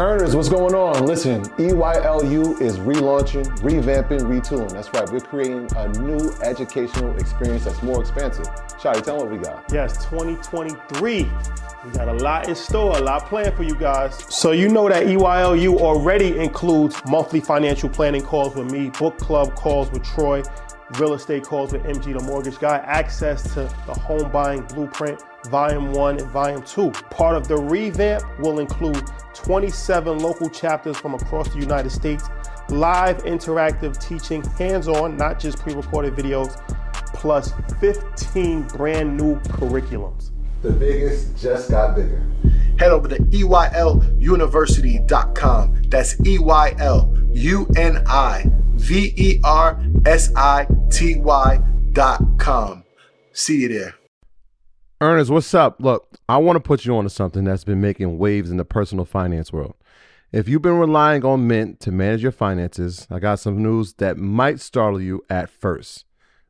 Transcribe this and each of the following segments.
Earners, what's going on? Listen, EYLU is relaunching, revamping, retooling. That's right, we're creating a new educational experience that's more expansive. Shotty, tell them what we got. Yes, 2023. We got a lot in store, a lot planned for you guys. So you know that EYLU already includes monthly financial planning calls with me, book club calls with Troy, real estate calls with MG the mortgage guy, access to the home buying blueprint, volume one and volume two. Part of the revamp will include 27 local chapters from across the United States, live interactive teaching, hands on, not just pre recorded videos, plus 15 brand new curriculums. The biggest just got bigger. Head over to EYLUniversity.com. That's E Y L U N I V E R S I T com. See you there. Ernest, what's up? Look, I want to put you onto something that's been making waves in the personal finance world. If you've been relying on Mint to manage your finances, I got some news that might startle you at first.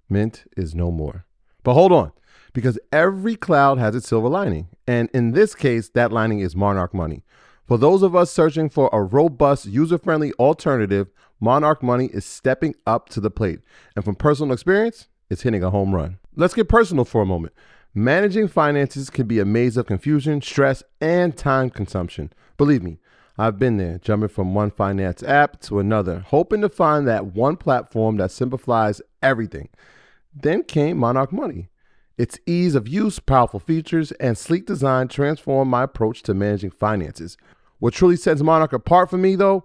Mint is no more. But hold on, because every cloud has its silver lining. And in this case, that lining is Monarch Money. For those of us searching for a robust, user friendly alternative, Monarch Money is stepping up to the plate. And from personal experience, it's hitting a home run. Let's get personal for a moment. Managing finances can be a maze of confusion, stress, and time consumption. Believe me, I've been there, jumping from one finance app to another, hoping to find that one platform that simplifies everything. Then came Monarch Money. Its ease of use, powerful features, and sleek design transformed my approach to managing finances. What truly sets Monarch apart for me, though,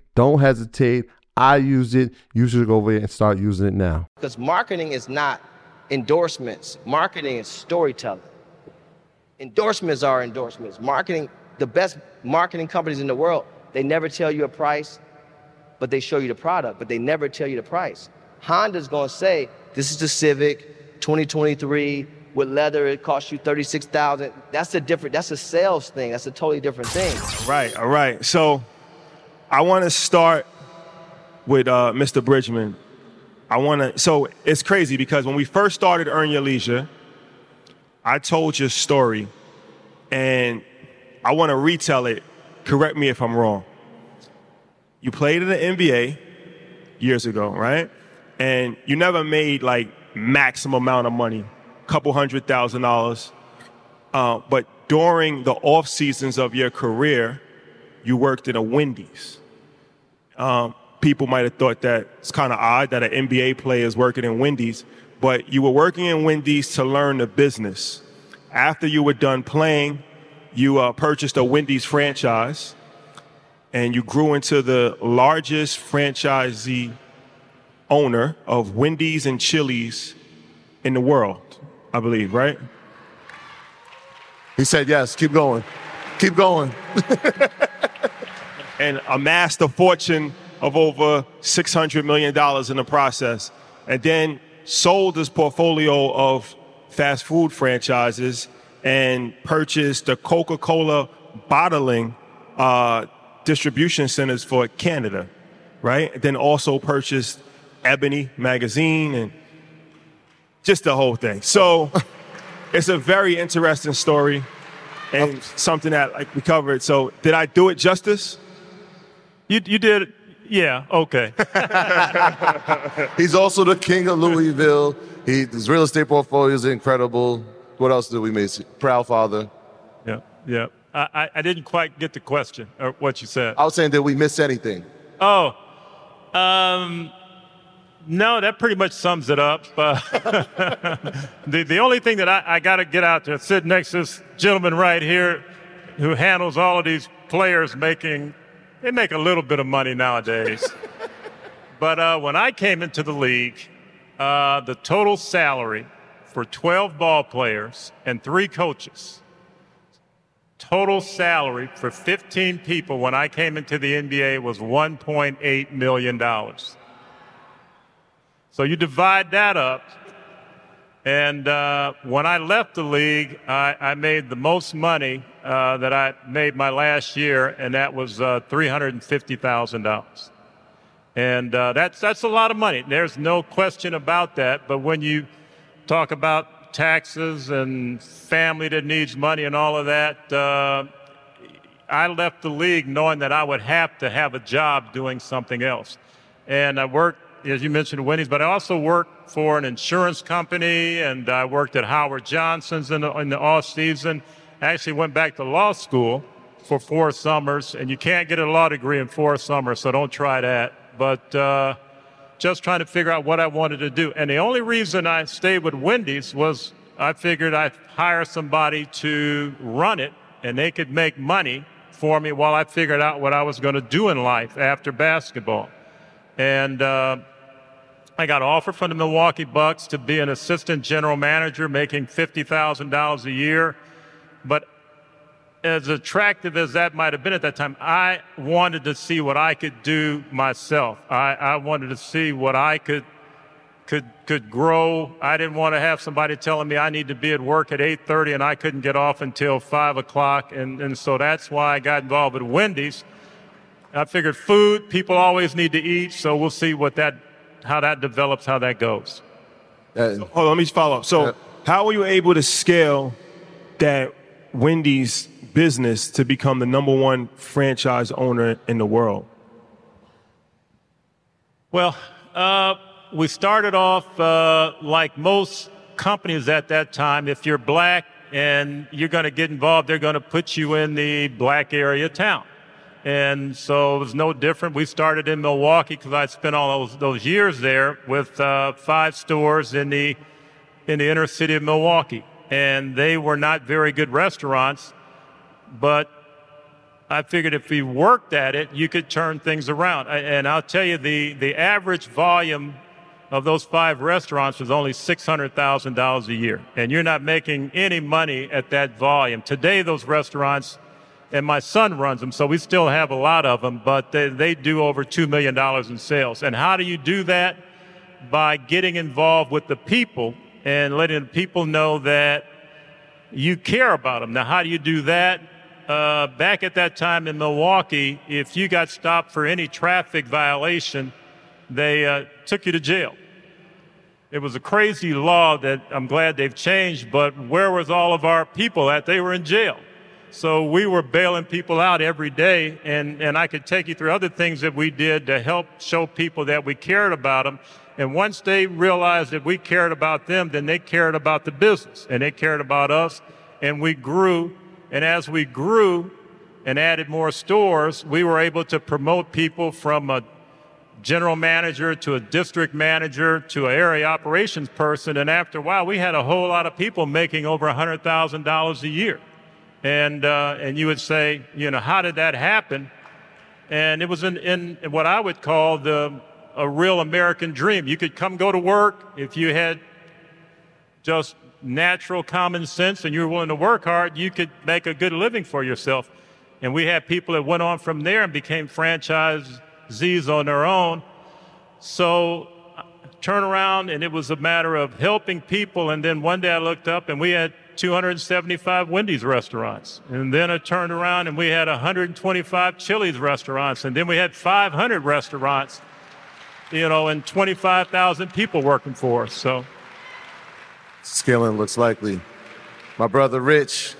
Don't hesitate. I use it. You should go over there and start using it now. Because marketing is not endorsements, marketing is storytelling. Endorsements are endorsements. Marketing, the best marketing companies in the world, they never tell you a price, but they show you the product, but they never tell you the price. Honda's gonna say, this is the Civic 2023 with leather, it costs you 36,000. That's a different, that's a sales thing. That's a totally different thing. Right, all right. So I wanna start with uh, Mr. Bridgeman. I wanna, so it's crazy because when we first started Earn Your Leisure, I told your story and I wanna retell it. Correct me if I'm wrong. You played in the NBA years ago, right? And you never made like maximum amount of money, couple hundred thousand dollars. Uh, but during the off seasons of your career, you worked in a Wendy's. Um, people might have thought that it's kind of odd that an NBA player is working in Wendy's, but you were working in Wendy's to learn the business. After you were done playing, you uh, purchased a Wendy's franchise and you grew into the largest franchisee owner of Wendy's and Chili's in the world, I believe, right? He said yes. Keep going. Keep going. and amassed a fortune of over $600 million in the process. And then sold his portfolio of fast food franchises and purchased the Coca Cola bottling uh, distribution centers for Canada, right? And then also purchased Ebony magazine and just the whole thing. So it's a very interesting story and something that like we covered. So did I do it justice? You you did yeah, okay. He's also the king of Louisville. He, his real estate portfolio is incredible. What else do we miss? Proud father. Yeah, yeah. I, I didn't quite get the question or what you said. I was saying, did we miss anything? Oh, um, no, that pretty much sums it up. Uh, the, the only thing that I, I got to get out there, sit next to this gentleman right here who handles all of these players making, they make a little bit of money nowadays. but uh, when I came into the league, uh, the total salary for 12 ball players and three coaches total salary for 15 people when I came into the NBA was $1.8 million. So you divide that up. And uh, when I left the league, I, I made the most money uh, that I made my last year, and that was uh, $350,000. And uh, that's, that's a lot of money. There's no question about that. But when you talk about taxes and family that needs money and all of that. Uh, I left the league knowing that I would have to have a job doing something else. And I worked, as you mentioned, Wendy's, but I also worked for an insurance company and I worked at Howard Johnson's in the, in the off season. I actually went back to law school for four summers, and you can't get a law degree in four summers, so don't try that. But uh, just trying to figure out what I wanted to do. And the only reason I stayed with Wendy's was I figured I'd hire somebody to run it and they could make money for me while I figured out what I was going to do in life after basketball. And uh, I got offered from the Milwaukee Bucks to be an assistant general manager making $50,000 a year. But as attractive as that might have been at that time, I wanted to see what I could do myself. I, I wanted to see what I could could could grow. I didn't want to have somebody telling me I need to be at work at 8:30 and I couldn't get off until five o'clock, and and so that's why I got involved with Wendy's. I figured food people always need to eat, so we'll see what that how that develops, how that goes. Uh, so, hold on, let me follow up. So, uh, how were you able to scale that Wendy's business to become the number one franchise owner in the world? Well, uh, we started off uh, like most companies at that time. If you're black and you're going to get involved, they're going to put you in the black area town. And so it was no different. We started in Milwaukee because I spent all those, those years there with uh, five stores in the in the inner city of Milwaukee, and they were not very good restaurants but I figured if we worked at it, you could turn things around. And I'll tell you, the, the average volume of those five restaurants was only $600,000 a year. And you're not making any money at that volume. Today, those restaurants, and my son runs them, so we still have a lot of them, but they, they do over $2 million in sales. And how do you do that? By getting involved with the people and letting the people know that you care about them. Now, how do you do that? Uh, back at that time in Milwaukee, if you got stopped for any traffic violation, they uh, took you to jail. It was a crazy law that I'm glad they've changed, but where was all of our people at? They were in jail. So we were bailing people out every day, and, and I could take you through other things that we did to help show people that we cared about them. And once they realized that we cared about them, then they cared about the business, and they cared about us, and we grew. And as we grew and added more stores, we were able to promote people from a general manager to a district manager to an area operations person. And after a while, we had a whole lot of people making over $100,000 a year. And, uh, and you would say, you know, how did that happen? And it was in, in what I would call the, a real American dream. You could come go to work if you had just natural common sense and you were willing to work hard, you could make a good living for yourself. And we had people that went on from there and became franchise Z's on their own. So turn around and it was a matter of helping people. And then one day I looked up and we had 275 Wendy's restaurants. And then I turned around and we had 125 Chili's restaurants. And then we had 500 restaurants, you know, and 25,000 people working for us. So scaling looks likely. My brother Rich,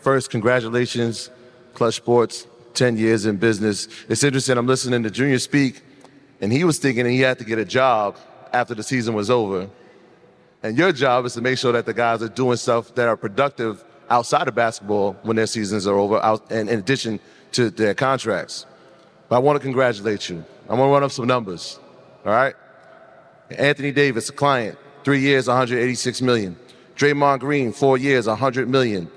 first, congratulations, Klutch Sports. 10 years in business. It's interesting, I'm listening to Junior speak, and he was thinking he had to get a job after the season was over. And your job is to make sure that the guys are doing stuff that are productive outside of basketball when their seasons are over, out, and in addition to their contracts. But I want to congratulate you. I want to run up some numbers. All right? Anthony Davis, a client, three years, 186 million. Draymond Green, four years, 100 million.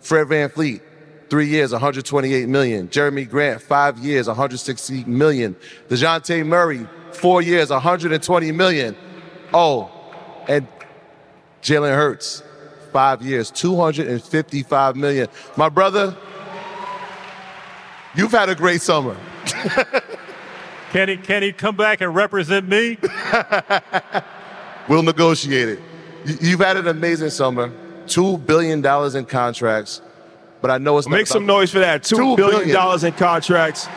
Fred VanVleet, three years, 128 million. Jerami Grant, five years, 160 million. Dejounte Murray, four years, 120 million. Oh, and Jalen Hurts, five years, 255 million. My brother, you've had a great summer. can he can he come back and represent me? we'll negotiate it. You've had an amazing summer. Two billion dollars in contracts. But I know it's make some noise for that. Two, $2 billion in contracts.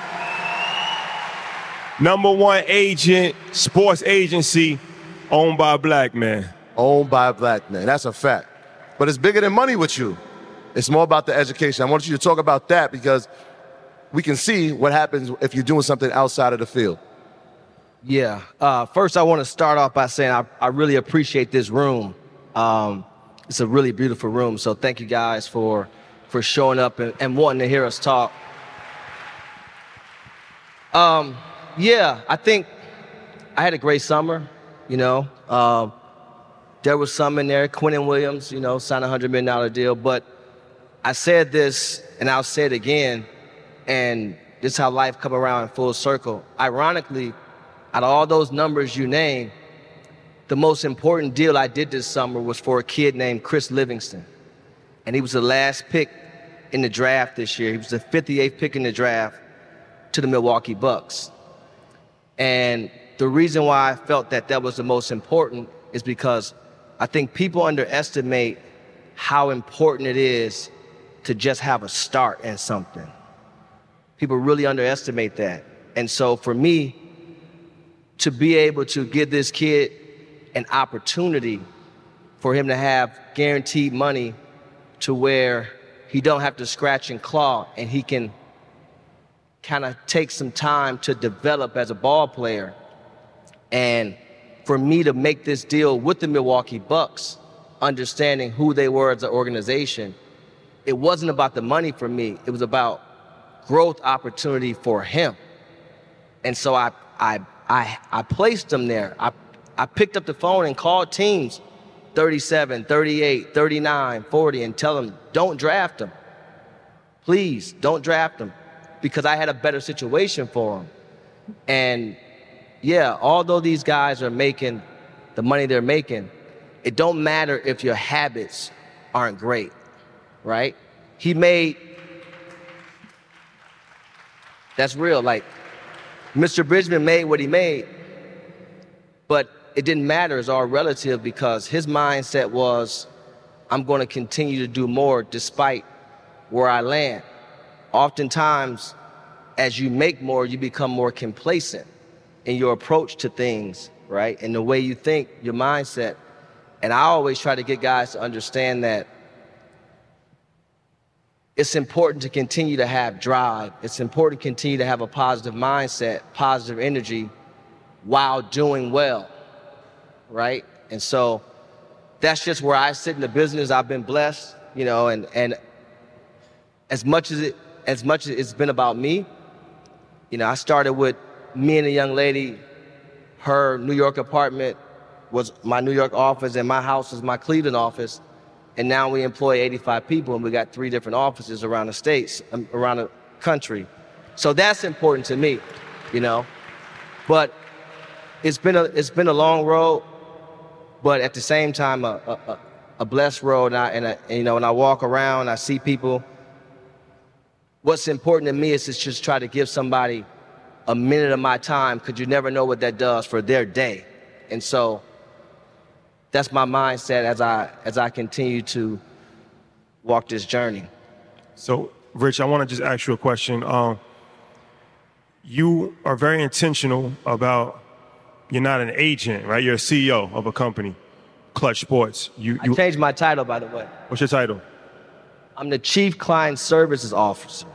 Number one agent, sports agency, owned by a black man. Owned by a black man. That's a fact. But it's bigger than money with you. It's more about the education. I want you to talk about that because we can see what happens if you're doing something outside of the field. Yeah. Uh, first, I want to start off by saying I, I really appreciate this room. Um, it's a really beautiful room. So thank you guys for for showing up and, and wanting to hear us talk. Um, yeah, I think I had a great summer. You know, uh, there was some in there. Quinnen Williams, you know, signed a hundred million dollar deal. But I said this, and I'll say it again. And this is how life come around in full circle. Ironically, out of all those numbers you name, the most important deal I did this summer was for a kid named Chris Livingston. And he was the last pick in the draft this year. He was the 58th pick in the draft to the Milwaukee Bucks. And the reason why I felt that that was the most important is because I think people underestimate how important it is to just have a start in something. People really underestimate that. And so for me, to be able to give this kid an opportunity for him to have guaranteed money to where he don't have to scratch and claw and he can kind of take some time to develop as a ball player. And for me to make this deal with the Milwaukee Bucks, understanding who they were as an organization, it wasn't about the money for me. It was about growth opportunity for him. And so I, I, I, I placed him there. I, I picked up the phone and called teams 37, 38, 39, 40, and tell them, don't draft him. Please, don't draft him. because I had a better situation for them. And yeah, although these guys are making the money they're making, it don't matter if your habits aren't great, right? He made that's real. Like Mr. Bridgeman made what he made, but it didn't matter. It's all relative because his mindset was, I'm going to continue to do more despite where I land. Oftentimes, as you make more, you become more complacent in your approach to things, right? And the way you think, your mindset. And I always try to get guys to understand that it's important to continue to have drive. It's important to continue to have a positive mindset, positive energy while doing well, right? And so that's just where I sit in the business. I've been blessed, you know, and, and as much as it as much as it's been about me, you know, I started with me and a young lady, her New York apartment was my New York office and my house was my Cleveland office. And now we employ 85 people and we got three different offices around the states, um, around the country. So that's important to me, you know. But it's been a, it's been a long road, but at the same time, a, a, a blessed road. And, I, and, I, and, you know, when I walk around, I see people. What's important to me is to just try to give somebody a minute of my time because you never know what that does for their day. And so that's my mindset as I as I continue to walk this journey. So, Rich, I want to just ask you a question. Um, you are very intentional about you're not an agent, right? You're a CEO of a company, Klutch Sports. You, you I changed my title, by the way. What's your title? I'm the Chief Client Services Officer.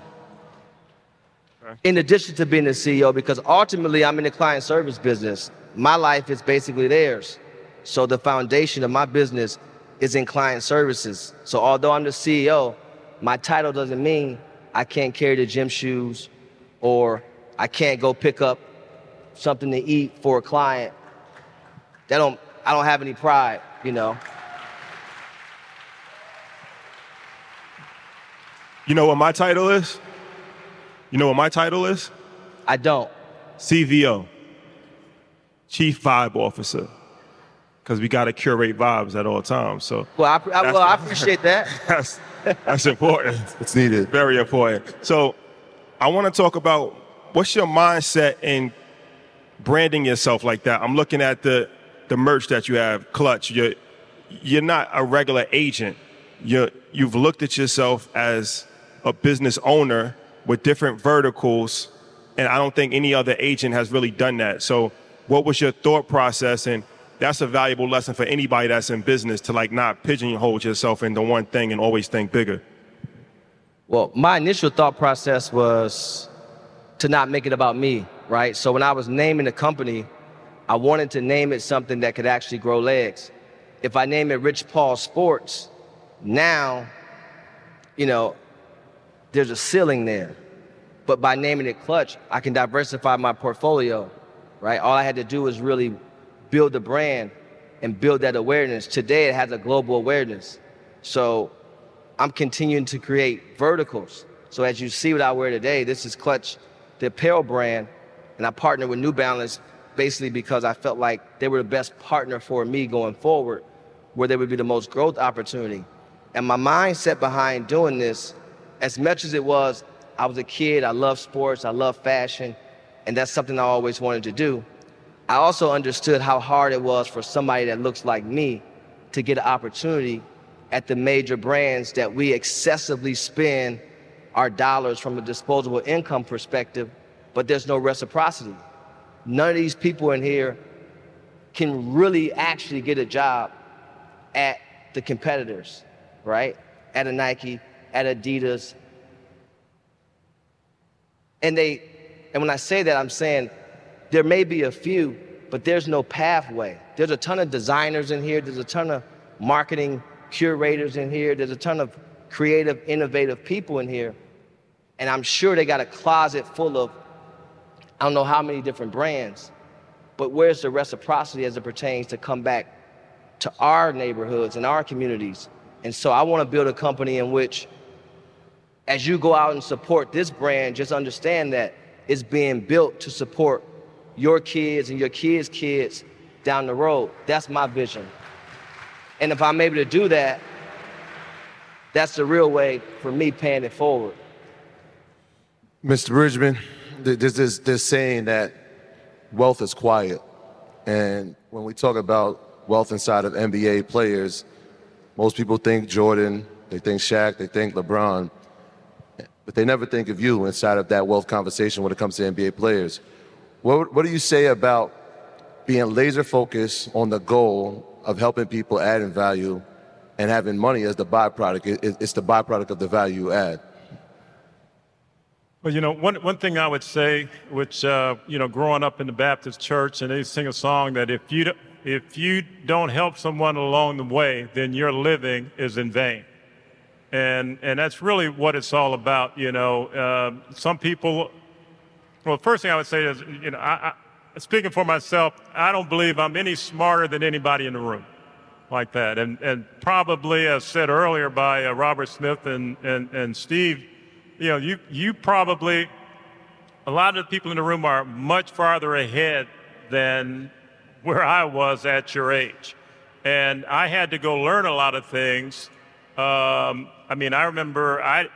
In addition to being the CEO, because ultimately I'm in the client service business. My life is basically theirs. So the foundation of my business is in client services. So although I'm the CEO, my title doesn't mean I can't carry the gym shoes or I can't go pick up something to eat for a client. That don't I don't have any pride, you know. You know what my title is? You know what my title is? I don't. CVO. Chief Vibe Officer because we got to curate vibes at all times. So well, I, I well, I appreciate that. That's that's important. it's needed. Very important. So I want to talk about what's your mindset in branding yourself like that. I'm looking at the the merch that you have, Klutch. You're you're not a regular agent. You you've looked at yourself as a business owner with different verticals, and I don't think any other agent has really done that. So, what was your thought process and that's a valuable lesson for anybody that's in business to like not pigeonhole yourself into one thing and always think bigger. Well, my initial thought process was to not make it about me, right? So when I was naming the company, I wanted to name it something that could actually grow legs. If I name it Rich Paul Sports, now, you know, there's a ceiling there. But by naming it Klutch, I can diversify my portfolio, right? All I had to do was really build the brand and build that awareness. Today it has a global awareness. So I'm continuing to create verticals. So as you see what I wear today, this is Klutch, the apparel brand, and I partnered with New Balance basically because I felt like they were the best partner for me going forward, where there would be the most growth opportunity. And my mindset behind doing this, as much as it was, I was a kid, I love sports, I love fashion, and that's something I always wanted to do. I also understood how hard it was for somebody that looks like me to get an opportunity at the major brands that we excessively spend our dollars from a disposable income perspective, but there's no reciprocity. None of these people in here can really actually get a job at the competitors, right? At a Nike, at Adidas. And they and when I say that I'm saying there may be a few, but there's no pathway. There's a ton of designers in here, there's a ton of marketing curators in here, there's a ton of creative, innovative people in here. And I'm sure they got a closet full of, I don't know how many different brands, but where's the reciprocity as it pertains to come back to our neighborhoods and our communities? And so I want to build a company in which as you go out and support this brand, just understand that it's being built to support your kids and your kids' kids down the road. That's my vision. And if I'm able to do that, that's the real way for me paying it forward. Mr. Bridgeman, there's this, this saying that wealth is quiet. And when we talk about wealth inside of NBA players, most people think Jordan, they think Shaq, they think LeBron, but they never think of you inside of that wealth conversation when it comes to NBA players. What, what do you say about being laser focused on the goal of helping people adding value and having money as the byproduct? It, it's the byproduct of the value you add. Well, you know, one, one thing I would say, which, uh, you know, growing up in the Baptist church, and they sing a song that if you, if you don't help someone along the way, then your living is in vain. And, and that's really what it's all about, you know. Uh, some people, well, first thing I would say is, you know, I, I, speaking for myself, I don't believe I'm any smarter than anybody in the room like that. And, and probably, as said earlier by uh, Robert Smith and, and, and Steve, you know, you, you probably, a lot of the people in the room are much farther ahead than where I was at your age. And I had to go learn a lot of things. Um, I mean, I remember I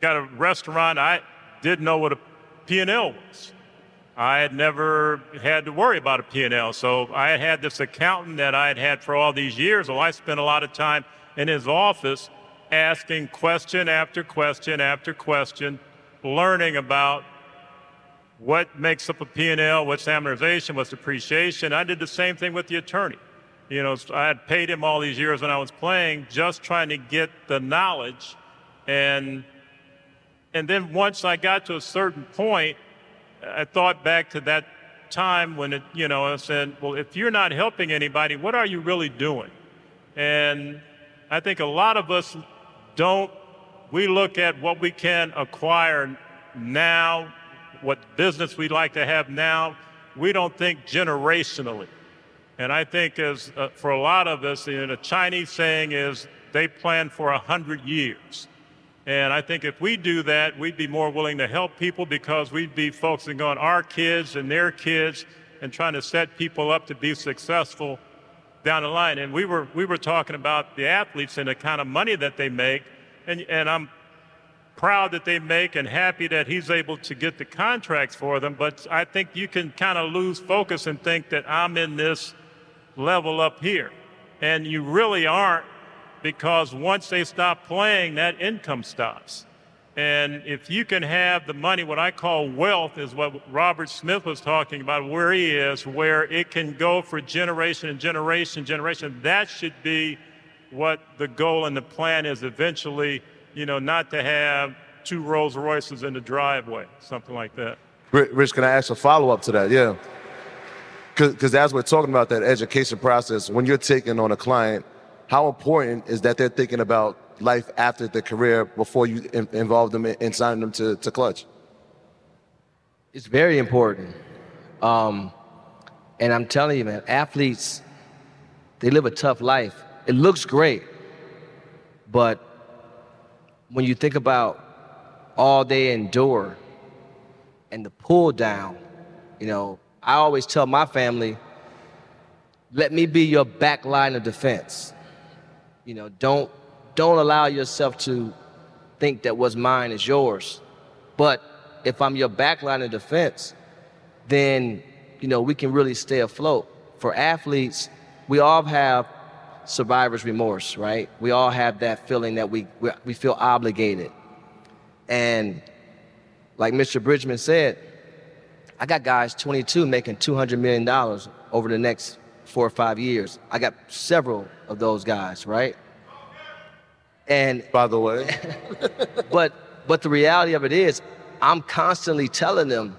got a restaurant, I didn't know what a P&L was. I had never had to worry about a P&L. So I had had this accountant that I had had for all these years. Well, I spent a lot of time in his office asking question after question after question, learning about what makes up a P&L, what's amortization, what's depreciation. I did the same thing with the attorney. You know, I had paid him all these years when I was playing, just trying to get the knowledge. And, and then once I got to a certain point, I thought back to that time when it, you know, I said, well, if you're not helping anybody, what are you really doing? And I think a lot of us don't we look at what we can acquire now, what business we'd like to have now. We don't think generationally. And I think as uh, for a lot of us, you know, the Chinese saying is they plan for a hundred years. And I think if we do that, we'd be more willing to help people because we'd be focusing on our kids and their kids and trying to set people up to be successful down the line. And we were we were talking about the athletes and the kind of money that they make, and and I'm proud that they make and happy that he's able to get the contracts for them. But I think you can kind of lose focus and think that I'm in this level up here, and you really aren't because once they stop playing, that income stops. And if you can have the money, what I call wealth is what Robert Smith was talking about, where he is, where it can go for generation and generation, generation. That should be what the goal and the plan is eventually, you know, not to have two Rolls Royces in the driveway, something like that. Rich, can I ask a follow up to that? Yeah. Because as we're talking about that education process, when you're taking on a client, how important is that they're thinking about life after the career before you in, involve them in, in signing them to, to Klutch? It's very important. Um, and I'm telling you, man, athletes, they live a tough life. It looks great, but when you think about all they endure and the pull down, you know, I always tell my family, let me be your back line of defense. You know, don't don't allow yourself to think that what's mine is yours. But if I'm your back line of defense, then you know we can really stay afloat. For athletes, we all have survivor's remorse, right? We all have that feeling that we we, we feel obligated. And like Mr. Bridgeman said, I got guys 22 making 200 million dollars over the next four or five years. I got several of those guys, right? And by the way, but but the reality of it is, I'm constantly telling them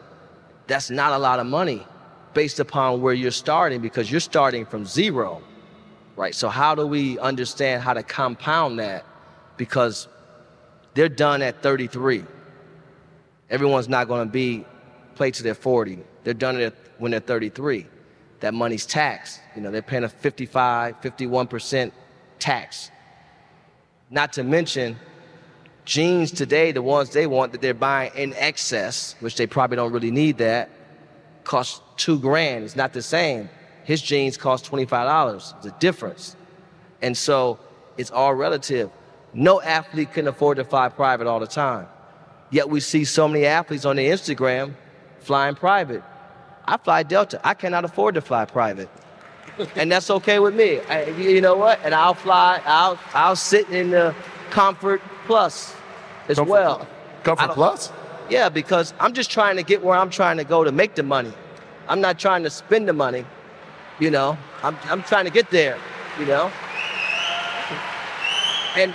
that's not a lot of money based upon where you're starting because you're starting from zero, right? So how do we understand how to compound that? Because they're done at 33. Everyone's not going to be play to their 40. They're done it when they're 33. That money's taxed. You know, they're paying a 55, 51% tax. Not to mention, Jeans today, the ones they want that they're buying in excess, which they probably don't really need that, cost two grand. It's not the same. His jeans cost $25. It's a difference. And so it's all relative. No athlete can afford to fly private all the time. Yet we see so many athletes on the Instagram flying private. I fly Delta. I cannot afford to fly private. and that's okay with me. I, you know what? And I'll fly, I'll, I'll sit in the Comfort Plus as Comfort, well. Comfort Plus? Yeah, because I'm just trying to get where I'm trying to go to make the money. I'm not trying to spend the money, you know. I'm, I'm trying to get there, you know. And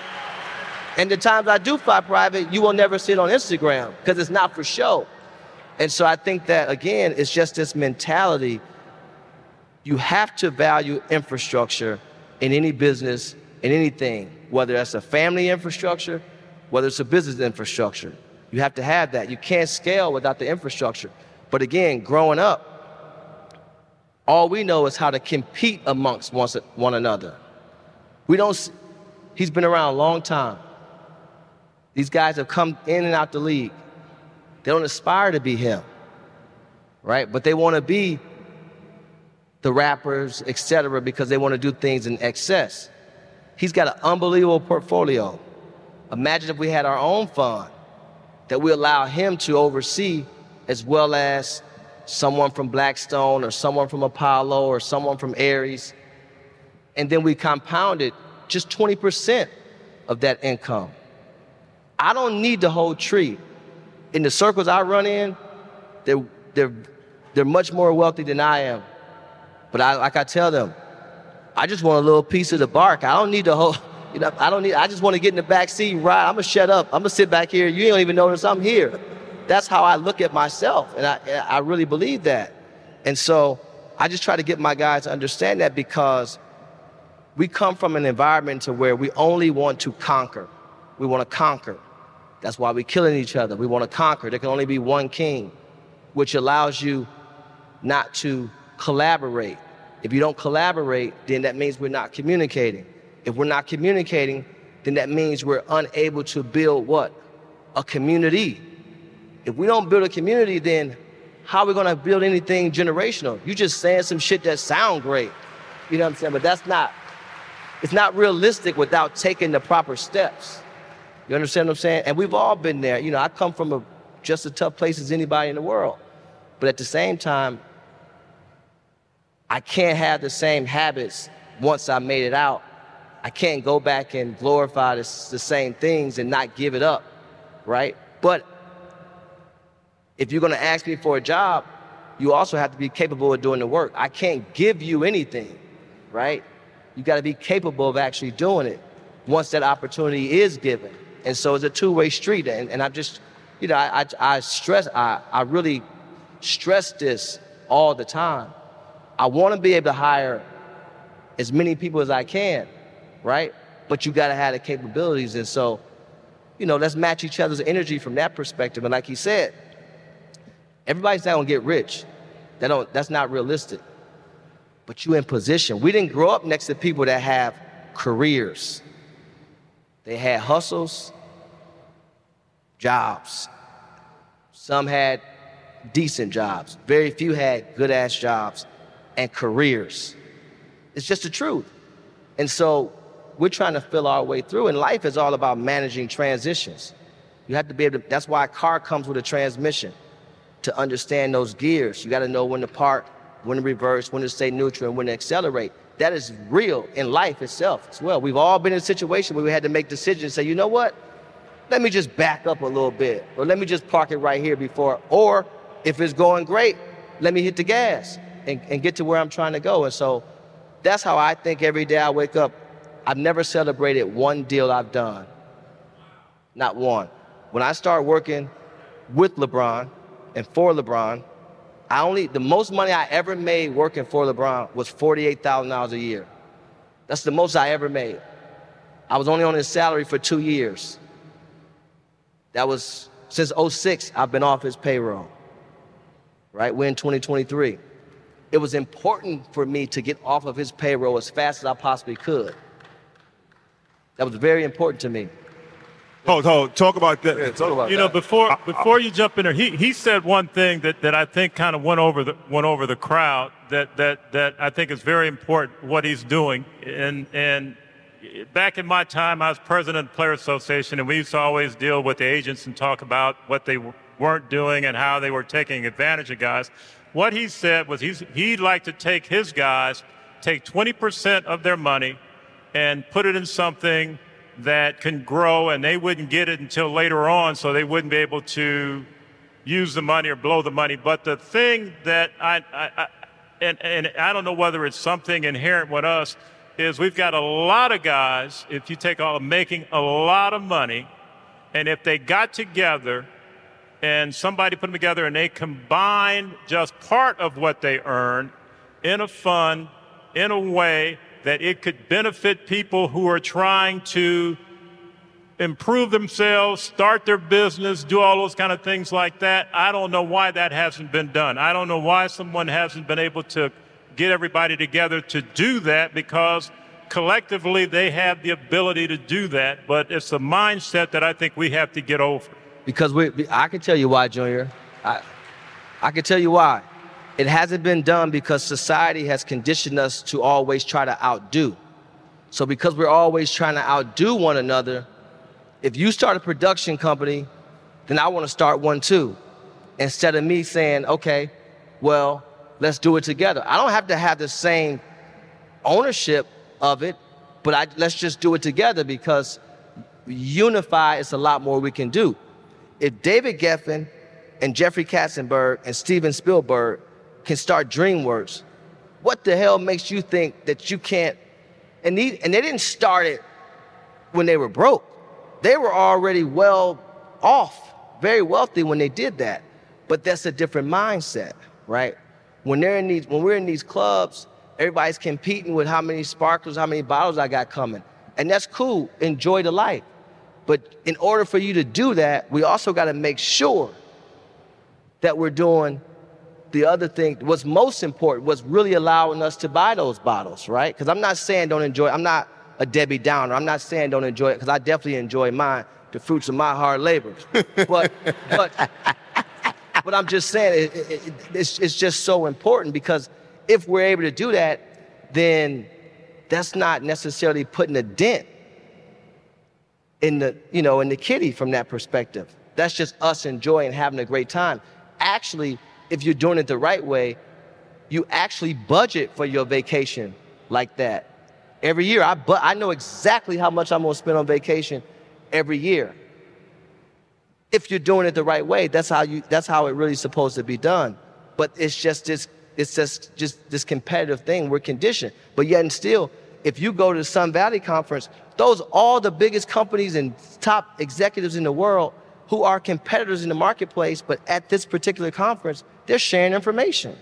and the times I do fly private, you will never see it on Instagram because it's not for show. And so I think that again, it's just this mentality. You have to value infrastructure in any business, in anything, whether that's a family infrastructure, whether it's a business infrastructure. You have to have that. You can't scale without the infrastructure. But again, growing up, all we know is how to compete amongst one another. We don't, he's been around a long time. These guys have come in and out the league. They don't aspire to be him, right? But they want to be the rappers, etc., because they want to do things in excess. He's got an unbelievable portfolio. Imagine if we had our own fund that we allow him to oversee, as well as someone from Blackstone or someone from Apollo or someone from Ares. and then we compounded just 20% of that income. I don't need the whole tree. In the circles I run in, they're, they're, they're much more wealthy than I am. But I, like I tell them, I just want a little piece of the bark. I don't need the whole, you know, I don't need, I just want to get in the back seat and ride. I'm gonna shut up. I'm gonna sit back here. You don't even notice I'm here. That's how I look at myself. And I, I really believe that. And so I just try to get my guys to understand that because we come from an environment to where we only want to conquer. We want to conquer. That's why we're killing each other. We want to conquer. There can only be one king, which allows you not to collaborate. If you don't collaborate, then that means we're not communicating. If we're not communicating, then that means we're unable to build what? A community. If we don't build a community, then how are we gonna build anything generational? You just saying some shit that sound great. You know what I'm saying? But that's not, it's not realistic without taking the proper steps. You understand what I'm saying? And we've all been there. You know, I come from a, just as tough place as anybody in the world. But at the same time, I can't have the same habits once I made it out. I can't go back and glorify the, the same things and not give it up, right? But if you're going to ask me for a job, you also have to be capable of doing the work. I can't give you anything, right? You got to be capable of actually doing it once that opportunity is given. And so it's a two-way street. And, and I'm just, you know, I, I, I stress, I, I really stress this all the time. I want to be able to hire as many people as I can, right? But you got to have the capabilities. And so, you know, let's match each other's energy from that perspective. And like he said, everybody's not to get rich. That don't, that's not realistic. But you in position. We didn't grow up next to people that have careers. They had hustles, jobs. Some had decent jobs. Very few had good ass jobs and careers. It's just the truth. And so we're trying to fill our way through, and life is all about managing transitions. You have to be able to, that's why a car comes with a transmission to understand those gears. You got to know when to park, when to reverse, when to stay neutral, and when to accelerate. That is real in life itself as well. We've all been in a situation where we had to make decisions say, you know what? Let me just back up a little bit, or let me just park it right here before, or if it's going great, let me hit the gas and, and get to where I'm trying to go. And so that's how I think every day I wake up. I've never celebrated one deal I've done. Not one. When I start working with LeBron and for LeBron, I only the most money I ever made working for LeBron was forty-eight thousand dollars a year. That's the most I ever made. I was only on his salary for two years. That was since 06, I've been off his payroll. Right? We're in 2023 it was important for me to get off of his payroll as fast as I possibly could. That was very important to me. Hold, hold. Talk about that. Yeah, talk about You know, before before you jump in there, he, he said one thing that, that I think kind of went over the went over the crowd that, that that I think is very important what he's doing. And and back in my time, I was president of the Player Association, and we used to always deal with the agents and talk about what they weren't doing and how they were taking advantage of guys. What he said was he's, he'd like to take his guys, take 20% of their money, and put it in something that can grow, and they wouldn't get it until later on, so they wouldn't be able to use the money or blow the money. But the thing that I, I, I and, and I don't know whether it's something inherent with us, is we've got a lot of guys, if you take all, making a lot of money, and if they got together and somebody put them together and they combined just part of what they earn in a fund in a way that it could benefit people who are trying to improve themselves, start their business, do all those kind of things like that. I don't know why that hasn't been done. I don't know why someone hasn't been able to get everybody together to do that because collectively they have the ability to do that, but it's a mindset that I think we have to get over. Because we, I can tell you why, Junior. I, I can tell you why. It hasn't been done because society has conditioned us to always try to outdo. So because we're always trying to outdo one another, if you start a production company, then I want to start one too. Instead of me saying, okay, well, let's do it together. I don't have to have the same ownership of it, but I, let's just do it together because unify is a lot more we can do. If David Geffen and Jeffrey Katzenberg and Steven Spielberg can start DreamWorks, what the hell makes you think that you can't? And, they, and they didn't start it when they were broke. They were already well off, very wealthy when they did that. But that's a different mindset, right? When they're in these, when we're in these clubs, everybody's competing with how many sparklers, how many bottles I got coming. And that's cool. Enjoy the life. But in order for you to do that, we also got to make sure that we're doing the other thing. What's most important was really allowing us to buy those bottles, right? Because I'm not saying don't enjoy. I'm not a Debbie Downer. I'm not saying don't enjoy it because I definitely enjoy mine, the fruits of my hard labor. but but but I'm just saying it, it, it, it's, it's just so important because if we're able to do that, then that's not necessarily putting a dent in the you know in the kitty from that perspective. That's just us enjoying having a great time. Actually, if you're doing it the right way, you actually budget for your vacation like that. Every year, I but I know exactly how much I'm gonna spend on vacation every year. If you're doing it the right way, that's how you that's how it really supposed to be done. But it's just this it's just just this competitive thing. We're conditioned. But yet and still, if you go to the Sun Valley Conference, those all the biggest companies and top executives in the world who are competitors in the marketplace, but at this particular conference, they're sharing information.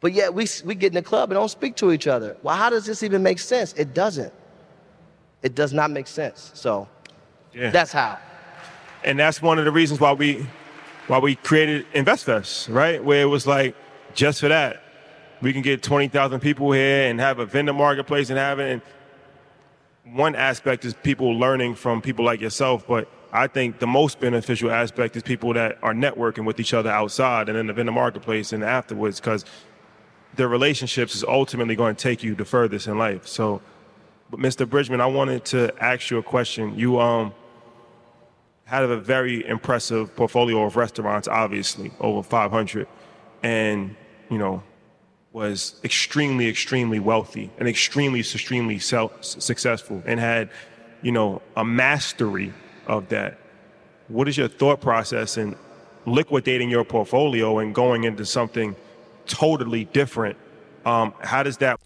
But yet we, we get in the club and don't speak to each other. Well, how does this even make sense? It doesn't. It does not make sense. So Yeah. that's how. and that's one of the reasons why we why we created InvestFest, right? Where it was like just for that, we can get twenty thousand people here and have a vendor marketplace and have it. And one aspect is people learning from people like yourself, but I think the most beneficial aspect is people that are networking with each other outside and in the vendor marketplace and afterwards, because their relationships is ultimately going to take you the furthest in life. So, Mr. Bridgeman, I wanted to ask you a question. You um had a very impressive portfolio of restaurants, obviously, over 500, and, you know, was extremely, extremely wealthy and extremely, extremely self- successful and had, you know, a mastery of that. What is your thought process in liquidating your portfolio and going into something totally different? Um, how does that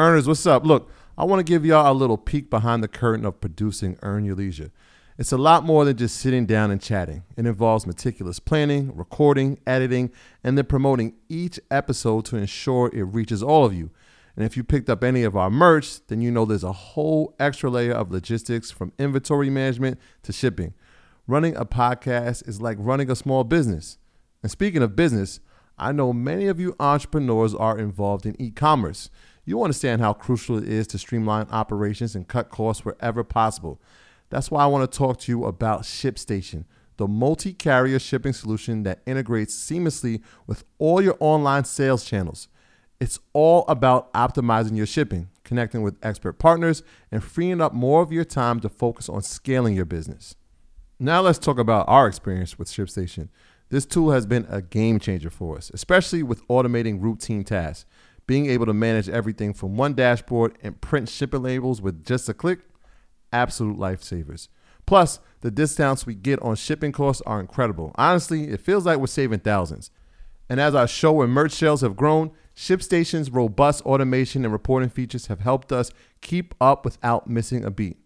Earners, what's up? Look, I want to give y'all a little peek behind the curtain of producing Earn Your Leisure. It's a lot more than just sitting down and chatting. It involves meticulous planning, recording, editing, and then promoting each episode to ensure it reaches all of you. And if you picked up any of our merch, then you know there's a whole extra layer of logistics from inventory management to shipping. Running a podcast is like running a small business. And speaking of business, I know many of you entrepreneurs are involved in e commerce. You understand how crucial it is to streamline operations and cut costs wherever possible. That's why I want to talk to you about ShipStation, the multi carrier shipping solution that integrates seamlessly with all your online sales channels. It's all about optimizing your shipping, connecting with expert partners, and freeing up more of your time to focus on scaling your business. Now, let's talk about our experience with ShipStation. This tool has been a game changer for us, especially with automating routine tasks. Being able to manage everything from one dashboard and print shipping labels with just a click, absolute lifesavers. Plus, the discounts we get on shipping costs are incredible. Honestly, it feels like we're saving thousands. And as our show and merch sales have grown, ShipStation's robust automation and reporting features have helped us keep up without missing a beat.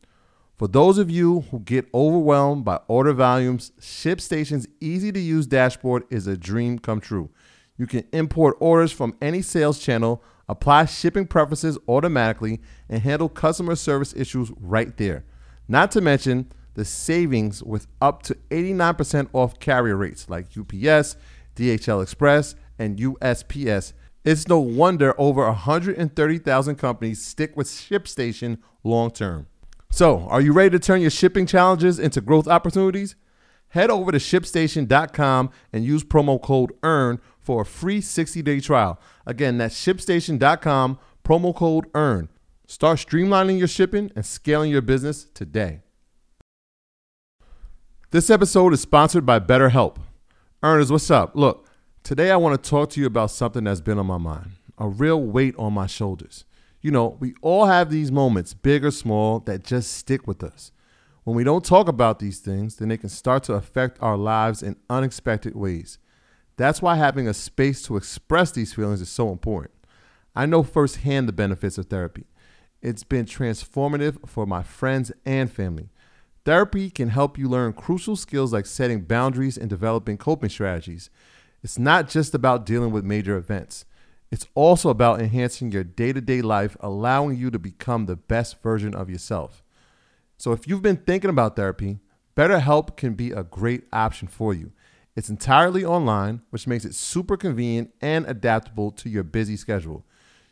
For those of you who get overwhelmed by order volumes, ShipStation's easy to use dashboard is a dream come true. You can import orders from any sales channel, apply shipping preferences automatically, and handle customer service issues right there. Not to mention the savings with up to 89% off carrier rates like UPS, DHL Express, and USPS. It's no wonder over 130,000 companies stick with ShipStation long term. So, are you ready to turn your shipping challenges into growth opportunities? Head over to shipstation.com and use promo code EARN for a free 60 day trial. Again, that's shipstation.com, promo code EARN. Start streamlining your shipping and scaling your business today. This episode is sponsored by BetterHelp. Earners, what's up? Look, today I want to talk to you about something that's been on my mind, a real weight on my shoulders. You know, we all have these moments, big or small, that just stick with us. When we don't talk about these things, then they can start to affect our lives in unexpected ways. That's why having a space to express these feelings is so important. I know firsthand the benefits of therapy. It's been transformative for my friends and family. Therapy can help you learn crucial skills like setting boundaries and developing coping strategies. It's not just about dealing with major events. It's also about enhancing your day to day life, allowing you to become the best version of yourself. So, if you've been thinking about therapy, BetterHelp can be a great option for you. It's entirely online, which makes it super convenient and adaptable to your busy schedule.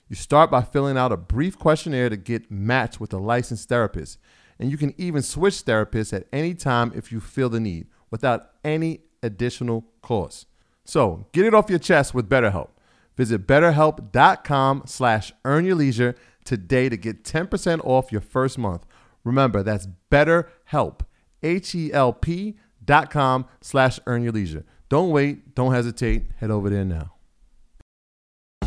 You start by filling out a brief questionnaire to get matched with a licensed therapist, and you can even switch therapists at any time if you feel the need without any additional cost. So, get it off your chest with BetterHelp. Visit betterhelp.com slash earn your leisure today to get 10% off your first month. Remember, that's betterhelp, H-E-L-P dot com slash earn your leisure. Don't wait. Don't hesitate. Head over there now.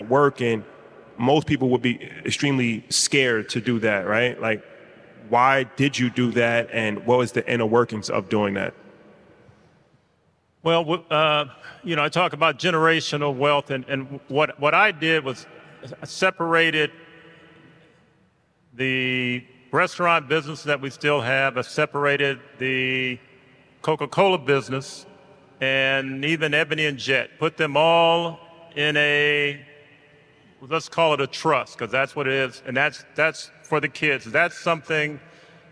Work and most people would be extremely scared to do that, right? Like, why did you do that, and what was the inner workings of doing that? Well, uh, you know, I talk about generational wealth, and, and what, what I did was separated the restaurant business that we still have, I separated the Coca Cola business, and even Ebony and Jet, put them all in a let's call it a trust because that's what it is and that's that's for the kids that's something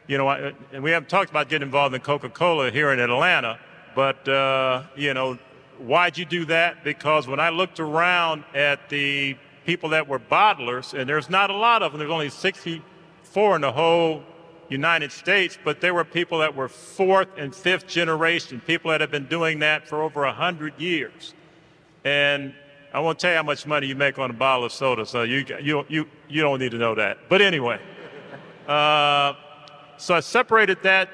you know and we haven't talked about getting involved in coca-cola here in atlanta but, uh, you know, why'd you do that? Because when I looked around at the people that were bottlers, and there's not a lot of them, there's only 64 in the whole United States, but there were people that were fourth and fifth generation, people that have been doing that for over 100 years. And I won't tell you how much money you make on a bottle of soda, so you, you, you, you don't need to know that. But anyway, uh, so I separated that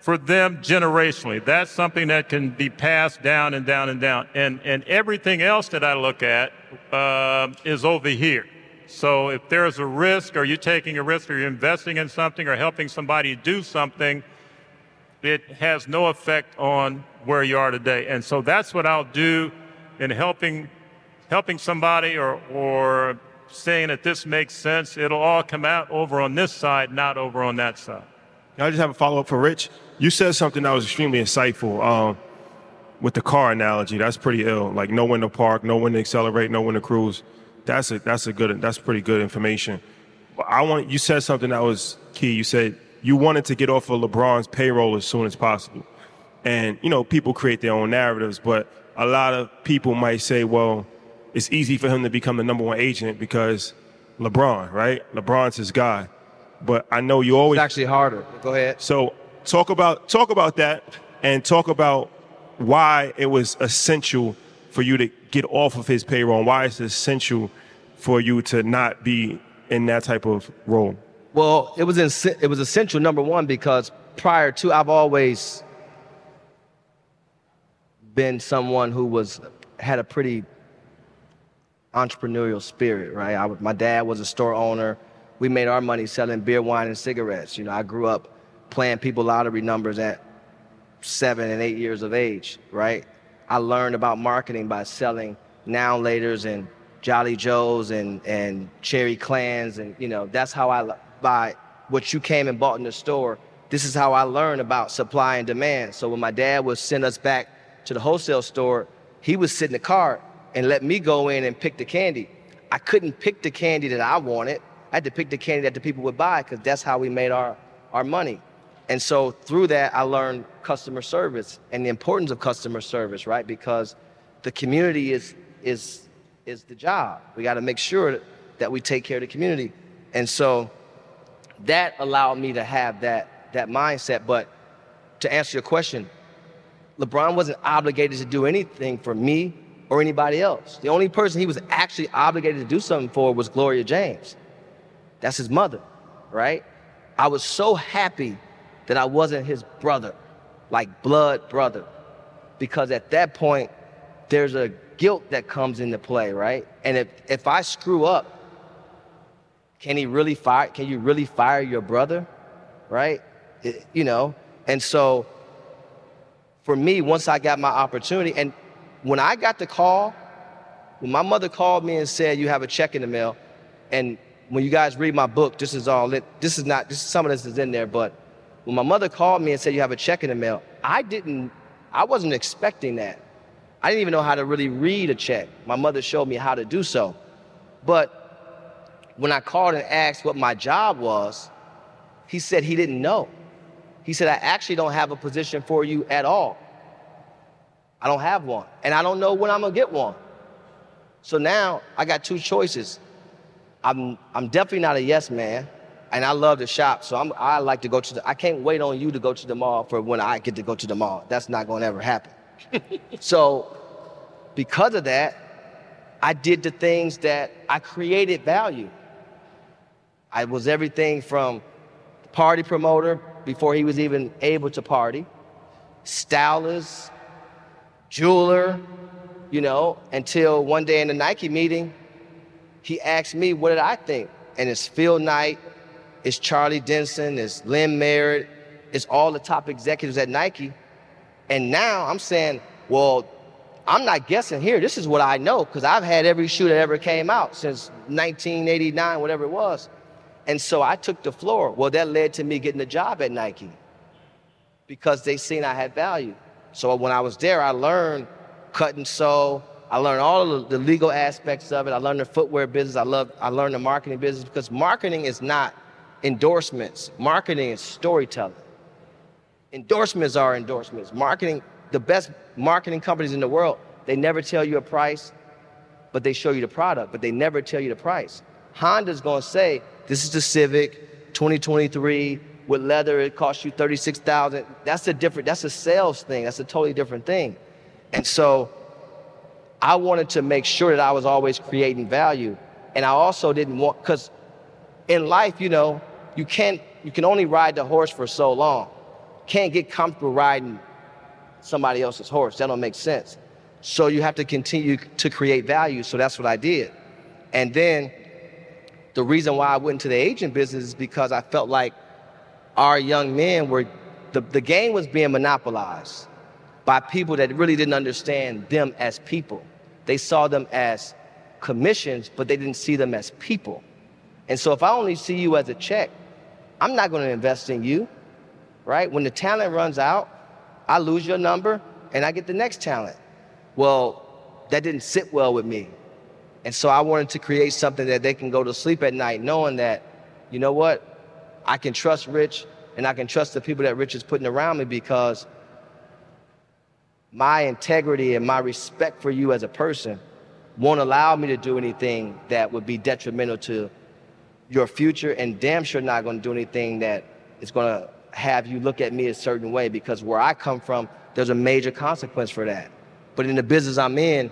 for them generationally. That's something that can be passed down and down and down. And, and everything else that I look at uh, is over here. So if there's a risk, or you're taking a risk, or you're investing in something, or helping somebody do something, it has no effect on where you are today. And so that's what I'll do in helping helping somebody or or saying that this makes sense. It'll all come out over on this side, not over on that side. I just have a follow up for Rich. You said something that was extremely insightful um, with the car analogy. That's pretty ill. Like know when to park, know when to accelerate, know when to cruise. That's a that's a good that's pretty good information. I want you said something that was key. You said you wanted to get off of LeBron's payroll as soon as possible. And you know, people create their own narratives, but a lot of people might say, well, it's easy for him to become the number one agent because LeBron, right? LeBron's his guy. But I know you always It's actually harder. Go ahead. So talk about talk about that and talk about why it was essential for you to get off of his payroll and why it's essential for you to not be in that type of role. Well, it was in, it was essential number one because prior to I've always been someone who was had a pretty entrepreneurial spirit, right? I, my dad was a store owner. We made our money selling beer, wine, and cigarettes. You know, I grew up playing people lottery numbers at seven and eight years of age, right? I learned about marketing by selling now laters and Jolly Joes and, and Cherry Clans. And, you know, that's how I, by what you came and bought in the store, this is how I learned about supply and demand. So when my dad would send us back to the wholesale store, he would sit in the car and let me go in and pick the candy. I couldn't pick the candy that I wanted. I had to pick the candy that the people would buy because that's how we made our, our money. And so through that, I learned customer service and the importance of customer service, right? Because the community is, is, is the job. We got to make sure that we take care of the community. And so that allowed me to have that, that mindset. But to answer your question, LeBron wasn't obligated to do anything for me or anybody else. The only person he was actually obligated to do something for was Gloria James. That's his mother, right? I was so happy that I wasn't his brother, like blood brother, because at that point, there's a guilt that comes into play, right? And if, if I screw up, can he really fire, can you really fire your brother, right? It, you know, and so for me, once I got my opportunity, and when I got the call, when my mother called me and said, You have a check in the mail, and when you guys read my book, this is all it, this is not, this, is some of this is in there, but when my mother called me and said, You have a check in the mail, I didn't, I wasn't expecting that. I didn't even know how to really read a check. My mother showed me how to do so. But when I called and asked what my job was, he said he didn't know. He said, I actually don't have a position for you at all. I don't have one. And I don't know when I'm gonna get one. So now I got two choices. I'm, I'm definitely not a yes man, and I love to shop. So I'm, I like to go to the, I can't wait on you to go to the mall for when I get to go to the mall. That's not gonna ever happen. so because of that, I did the things that I created value. I was everything from party promoter before he was even able to party, stylist, jeweler, you know, until one day in the Nike meeting, he asked me, what did I think? And it's Phil Knight, it's Charlie Denson, it's Lynn Merritt, it's all the top executives at Nike. And now I'm saying, well, I'm not guessing here. This is what I know because I've had every shoe that ever came out since 1989, whatever it was. And so I took the floor. Well, that led to me getting a job at Nike because they seen I had value. So when I was there, I learned cut and sew. I learned all the legal aspects of it. I learned the footwear business. I love. I learned the marketing business because marketing is not endorsements. Marketing is storytelling. Endorsements are endorsements. Marketing, the best marketing companies in the world, they never tell you a price, but they show you the product, but they never tell you the price. Honda's gonna say, this is the Civic 2023 with leather, it costs you 36,000. That's a different, that's a sales thing. That's a totally different thing. And so I wanted to make sure that I was always creating value. And I also didn't want, because in life, you know, you can't, you can only ride the horse for so long. Can't get comfortable riding somebody else's horse. That don't make sense. So you have to continue to create value. So that's what I did. And then the reason why I went into the agent business is because I felt like our young men were, the, the game was being monopolized by people that really didn't understand them as people. They saw them as commissions, but they didn't see them as people. And so if I only see you as a check, I'm not going to invest in you. right? When the talent runs out, I lose your number and I get the next talent. Well, that didn't sit well with me. And so I wanted to create something that they can go to sleep at night knowing that, you know what, I can trust Rich and I can trust the people that Rich is putting around me because my integrity and my respect for you as a person won't allow me to do anything that would be detrimental to your future and damn sure not going to do anything that is going to have you look at me a certain way because where I come from, there's a major consequence for that. But in the business I'm in,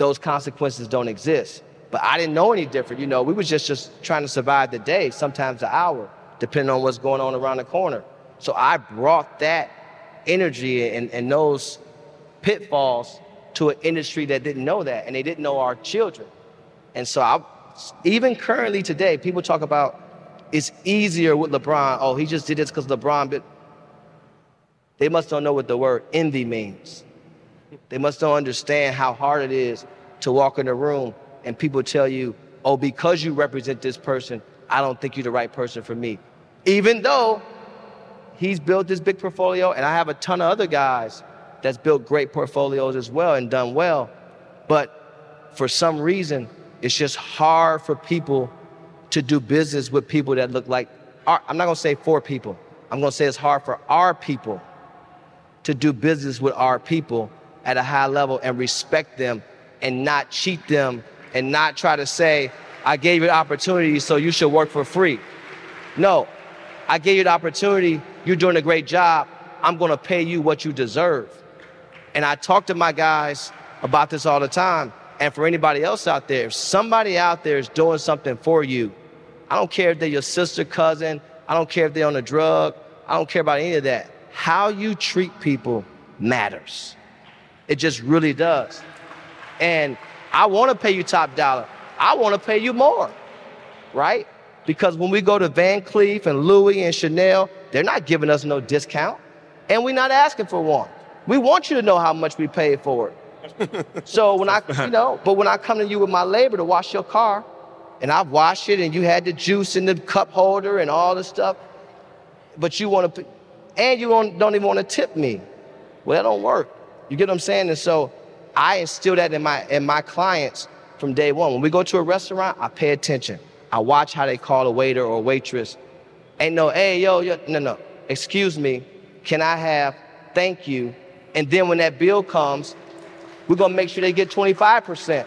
those consequences don't exist. But I didn't know any different. You know, we was just, just trying to survive the day, sometimes the hour, depending on what's going on around the corner. So I brought that energy and, and those pitfalls to an industry that didn't know that, and they didn't know our children. And so I, even currently today, people talk about it's easier with LeBron. Oh, he just did this because LeBron. But they must don't know what the word envy means. They must don't understand how hard it is to walk in a room and people tell you, oh, because you represent this person, I don't think you're the right person for me. Even though he's built this big portfolio, and I have a ton of other guys that's built great portfolios as well and done well. But for some reason, it's just hard for people to do business with people that look like, our, I'm not gonna say for people, I'm gonna say it's hard for our people to do business with our people at a high level and respect them and not cheat them and not try to say, I gave you the opportunity, so you should work for free. No, I gave you the opportunity, you're doing a great job, I'm gonna pay you what you deserve. And I talk to my guys about this all the time. And for anybody else out there, if somebody out there is doing something for you, I don't care if they're your sister, cousin, I don't care if they're on a drug, I don't care about any of that. How you treat people matters. It just really does. And I want to pay you top dollar. I want to pay you more, right? Because when we go to Van Cleef and Louis and Chanel, they're not giving us no discount, and we're not asking for one. We want you to know how much we paid for it. so when I, you know, but when I come to you with my labor to wash your car, and I've washed it, and you had the juice in the cup holder and all this stuff, but you want to, and you don't, don't even want to tip me. Well, that don't work. You get what I'm saying? And so I instill that in my in my clients from day one. When we go to a restaurant, I pay attention. I watch how they call a waiter or a waitress. Ain't no, hey, yo, yo, no, no. Excuse me, can I have thank you? And then when that bill comes, we're gonna make sure they get 25%.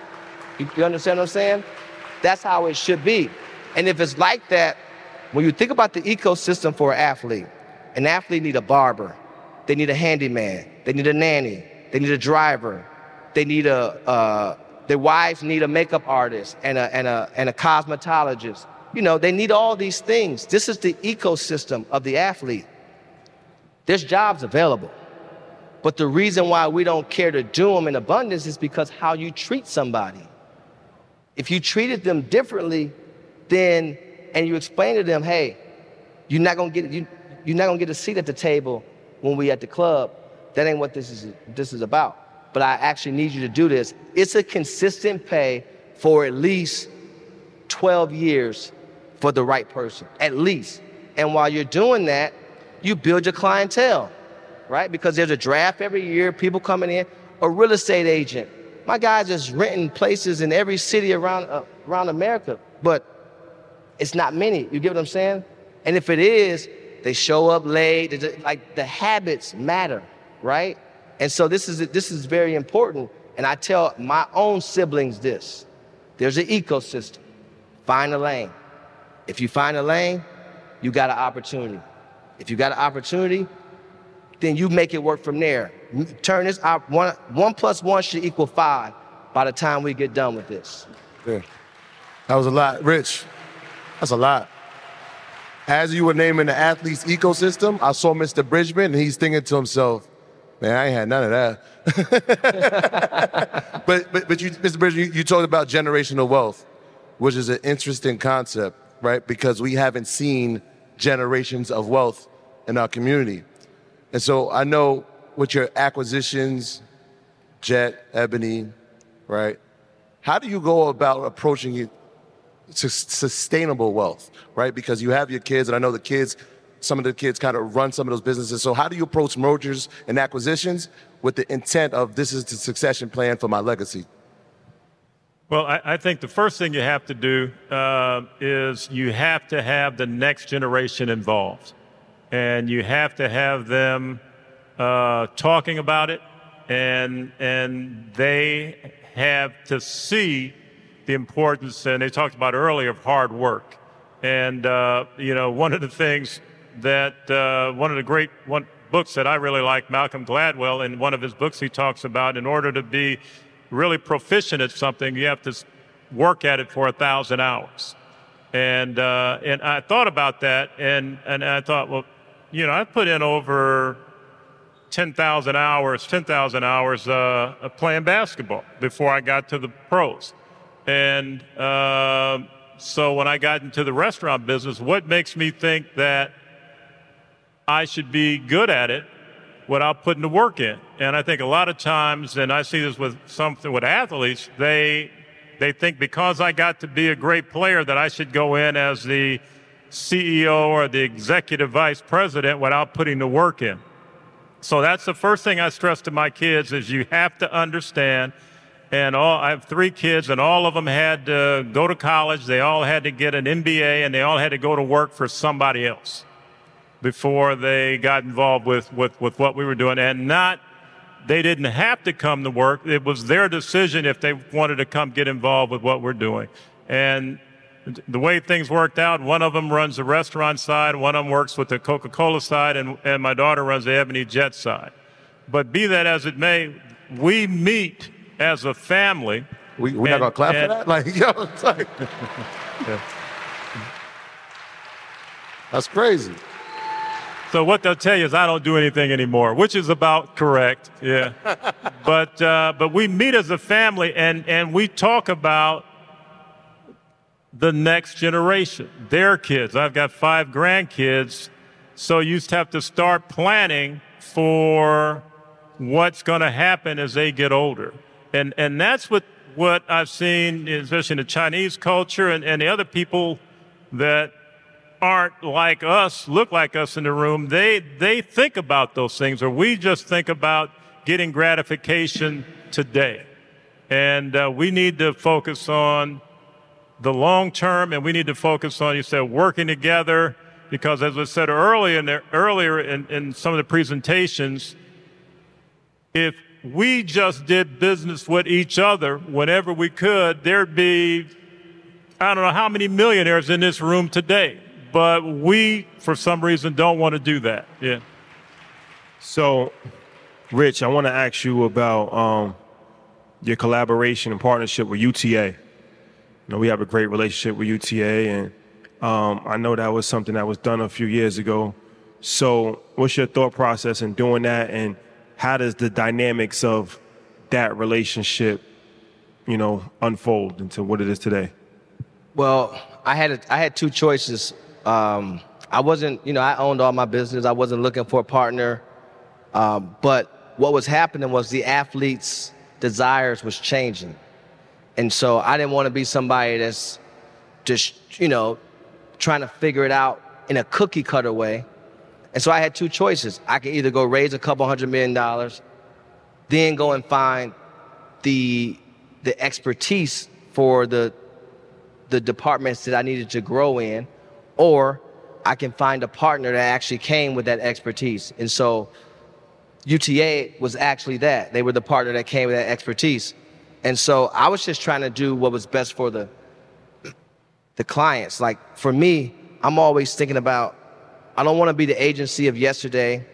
You, you understand what I'm saying? That's how it should be. And if it's like that, when you think about the ecosystem for an athlete, an athlete need a barber, they need a handyman, they need a nanny, they need a driver, they need a, uh, their wives need a makeup artist and a, and, a, and a cosmetologist. You know, they need all these things. This is the ecosystem of the athlete. There's jobs available. But the reason why we don't care to do them in abundance is because how you treat somebody. If you treated them differently, then and you explain to them, hey, you're not gonna get you, you're not gonna get a seat at the table when we at the club. That ain't what this is this is about. But I actually need you to do this. It's a consistent pay for at least 12 years for the right person, at least. And while you're doing that, you build your clientele right? Because there's a draft every year, people coming in. A real estate agent. My guys just renting places in every city around uh, around America, but it's not many. You get what I'm saying? And if it is, they show up late. Like the habits matter, right? And so this is this is very important. And I tell my own siblings this: there's an ecosystem. Find a lane. If you find a lane, you got an opportunity. If you got an opportunity, then you make it work from there. Turn this out, one, one plus one should equal five by the time we get done with this. Yeah. That was a lot. Rich, that's a lot. As you were naming the athletes ecosystem, I saw Mr. Bridgeman and he's thinking to himself, man, I ain't had none of that. but, but, but you, Mr. Bridgeman, you, you talked about generational wealth, which is an interesting concept, right? Because we haven't seen generations of wealth in our community. And so I know with your acquisitions, Jet, Ebony, right? How do you go about approaching it to sustainable wealth, right? Because you have your kids, and I know the kids some of the kids kind of run some of those businesses. So how do you approach mergers and acquisitions with the intent of this is the succession plan for my legacy? Well, I, I think the first thing you have to do uh, is you have to have the next generation involved, and you have to have them uh, talking about it, and and they have to see the importance. And they talked about earlier of hard work, and uh, you know one of the things that uh, one of the great one books that I really like, Malcolm Gladwell, in one of his books, he talks about in order to be really proficient at something, you have to work at it for a thousand hours. And uh, and I thought about that, and and I thought, well, you know, I put in over ten thousand hours, ten thousand hours uh, playing basketball before I got to the pros, and uh, so when I got into the restaurant business, what makes me think that I should be good at it without putting the work in. And I think a lot of times, and I see this with something with athletes, they they think because I got to be a great player that I should go in as the CEO or the executive vice president without putting the work in. So that's the first thing I stress to my kids is you have to understand and all I have three kids and all of them had to go to college, they all had to get an MBA and they all had to go to work for somebody else before they got involved with, with, with what we were doing and not they didn't have to come to work. It was their decision if they wanted to come get involved with what we're doing. And the way things worked out, one of them runs the restaurant side, one of them works with the Coca Cola side, and, and my daughter runs the Ebony Jet side. But be that as it may, we meet as a family. We, we're and, not going to clap and, for that? Like, yo, like, yeah. That's crazy. So what they'll tell you is I don't do anything anymore, which is about correct. Yeah. but uh, but we meet as a family and and we talk about the next generation, their kids. I've got five grandkids, so you just have to start planning for what's going to happen as they get older, and and that's what what I've seen, especially in the Chinese culture and, and the other people that aren't like us, look like us in the room, they, they think about those things, or we just think about getting gratification today. And uh, we need to focus on the long term, and we need to focus on, you said, working together, because as I said earlier in, the, earlier in, in some of the presentations, if we just did business with each other whenever we could, there'd be, I don't know how many millionaires in this room today but we, for some reason, don't want to do that. Yeah. So, Rich, I want to ask you about um, your collaboration and partnership with UTA. You know, we have a great relationship with UTA, and um, I know that was something that was done a few years ago. So, what's your thought process in doing that, and how does the dynamics of that relationship, you know, unfold into what it is today? Well, I had a, I had two choices um, I wasn't, you know, I owned all my business. I wasn't looking for a partner. Um, but what was happening was the athletes' desires was changing. And so I didn't want to be somebody that's just, you know, trying to figure it out in a cookie cutter way. And so I had two choices. I could either go raise a couple hundred million dollars, then go and find the the expertise for the the departments that I needed to grow in, or I can find a partner that actually came with that expertise. And so UTA was actually that. They were the partner that came with that expertise. And so I was just trying to do what was best for the the clients. Like for me, I'm always thinking about I don't want to be the agency of yesterday.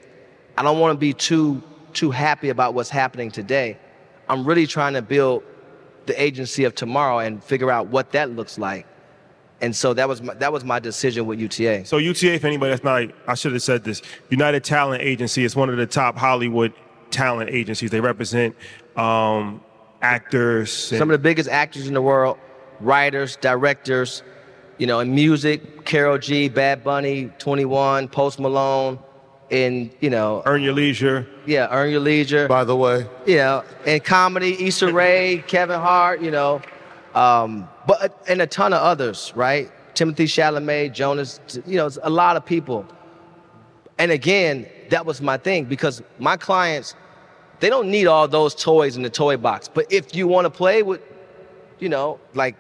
I don't want to be too too happy about what's happening today. I'm really trying to build the agency of tomorrow and figure out what that looks like. And so that was my, that was my decision with UTA. So UTA, for anybody that's not, I should have said this. United Talent Agency is one of the top Hollywood talent agencies. They represent um, actors. Some of the biggest actors in the world, writers, directors. You know, in music, Karol G, Bad Bunny, 21, Post Malone, in you know earn your leisure yeah earn your leisure by the way yeah in comedy Issa Rae Kevin Hart you know um, but and a ton of others, right? Timothée Chalamet, Jonas, you know, a lot of people. And again, that was my thing because my clients, they don't need all those toys in the toy box. But if you want to play with, you know, like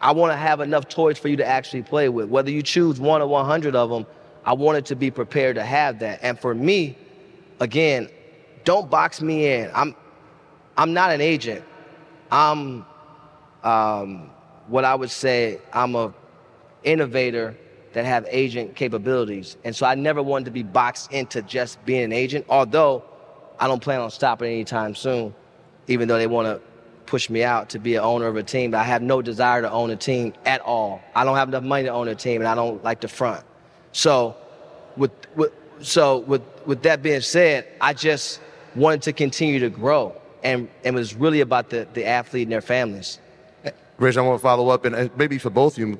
I want to have enough toys for you to actually play with. Whether you choose one or 100 of them, I wanted to be prepared to have that. And for me, again, don't box me in. I'm, I'm not an agent. I'm, um, what I would say, I'm a innovator that have agent capabilities. And so I never wanted to be boxed into just being an agent, although I don't plan on stopping anytime soon, even though they want to push me out to be an owner of a team. But I have no desire to own a team at all. I don't have enough money to own a team, and I don't like to front. So, with, with so with with that being said, I just wanted to continue to grow, and, and it was really about the, the athlete and their families. Rich, I want to follow up, and maybe for both of you,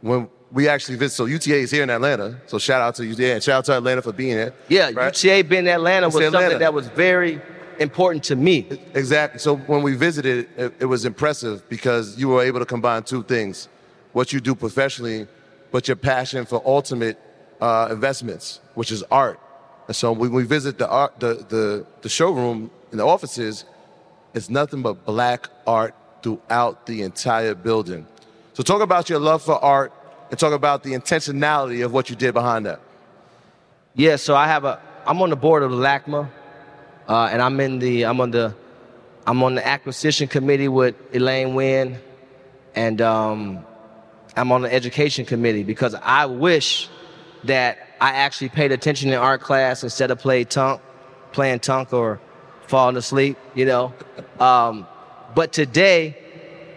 when we actually visit, so UTA is here in Atlanta, so shout out to UTA, and shout out to Atlanta for being here. Yeah, right? UTA being in Atlanta was Atlanta. something that was very important to me. Exactly. So when we visited, it, it was impressive because you were able to combine two things: what you do professionally, but your passion for ultimate uh, investments, which is art. And so when we visit the art, the, the the showroom in the offices, it's nothing but black art throughout the entire building. So talk about your love for art and talk about the intentionality of what you did behind that. Yeah, so I have a I'm on the board of the LACMA, uh, and I'm in the I'm on the I'm on the acquisition committee with Elaine Wynn, and um, I'm on the education committee because I wish that I actually paid attention in art class instead of play tunk, playing tunk or falling asleep, you know. Um, but today,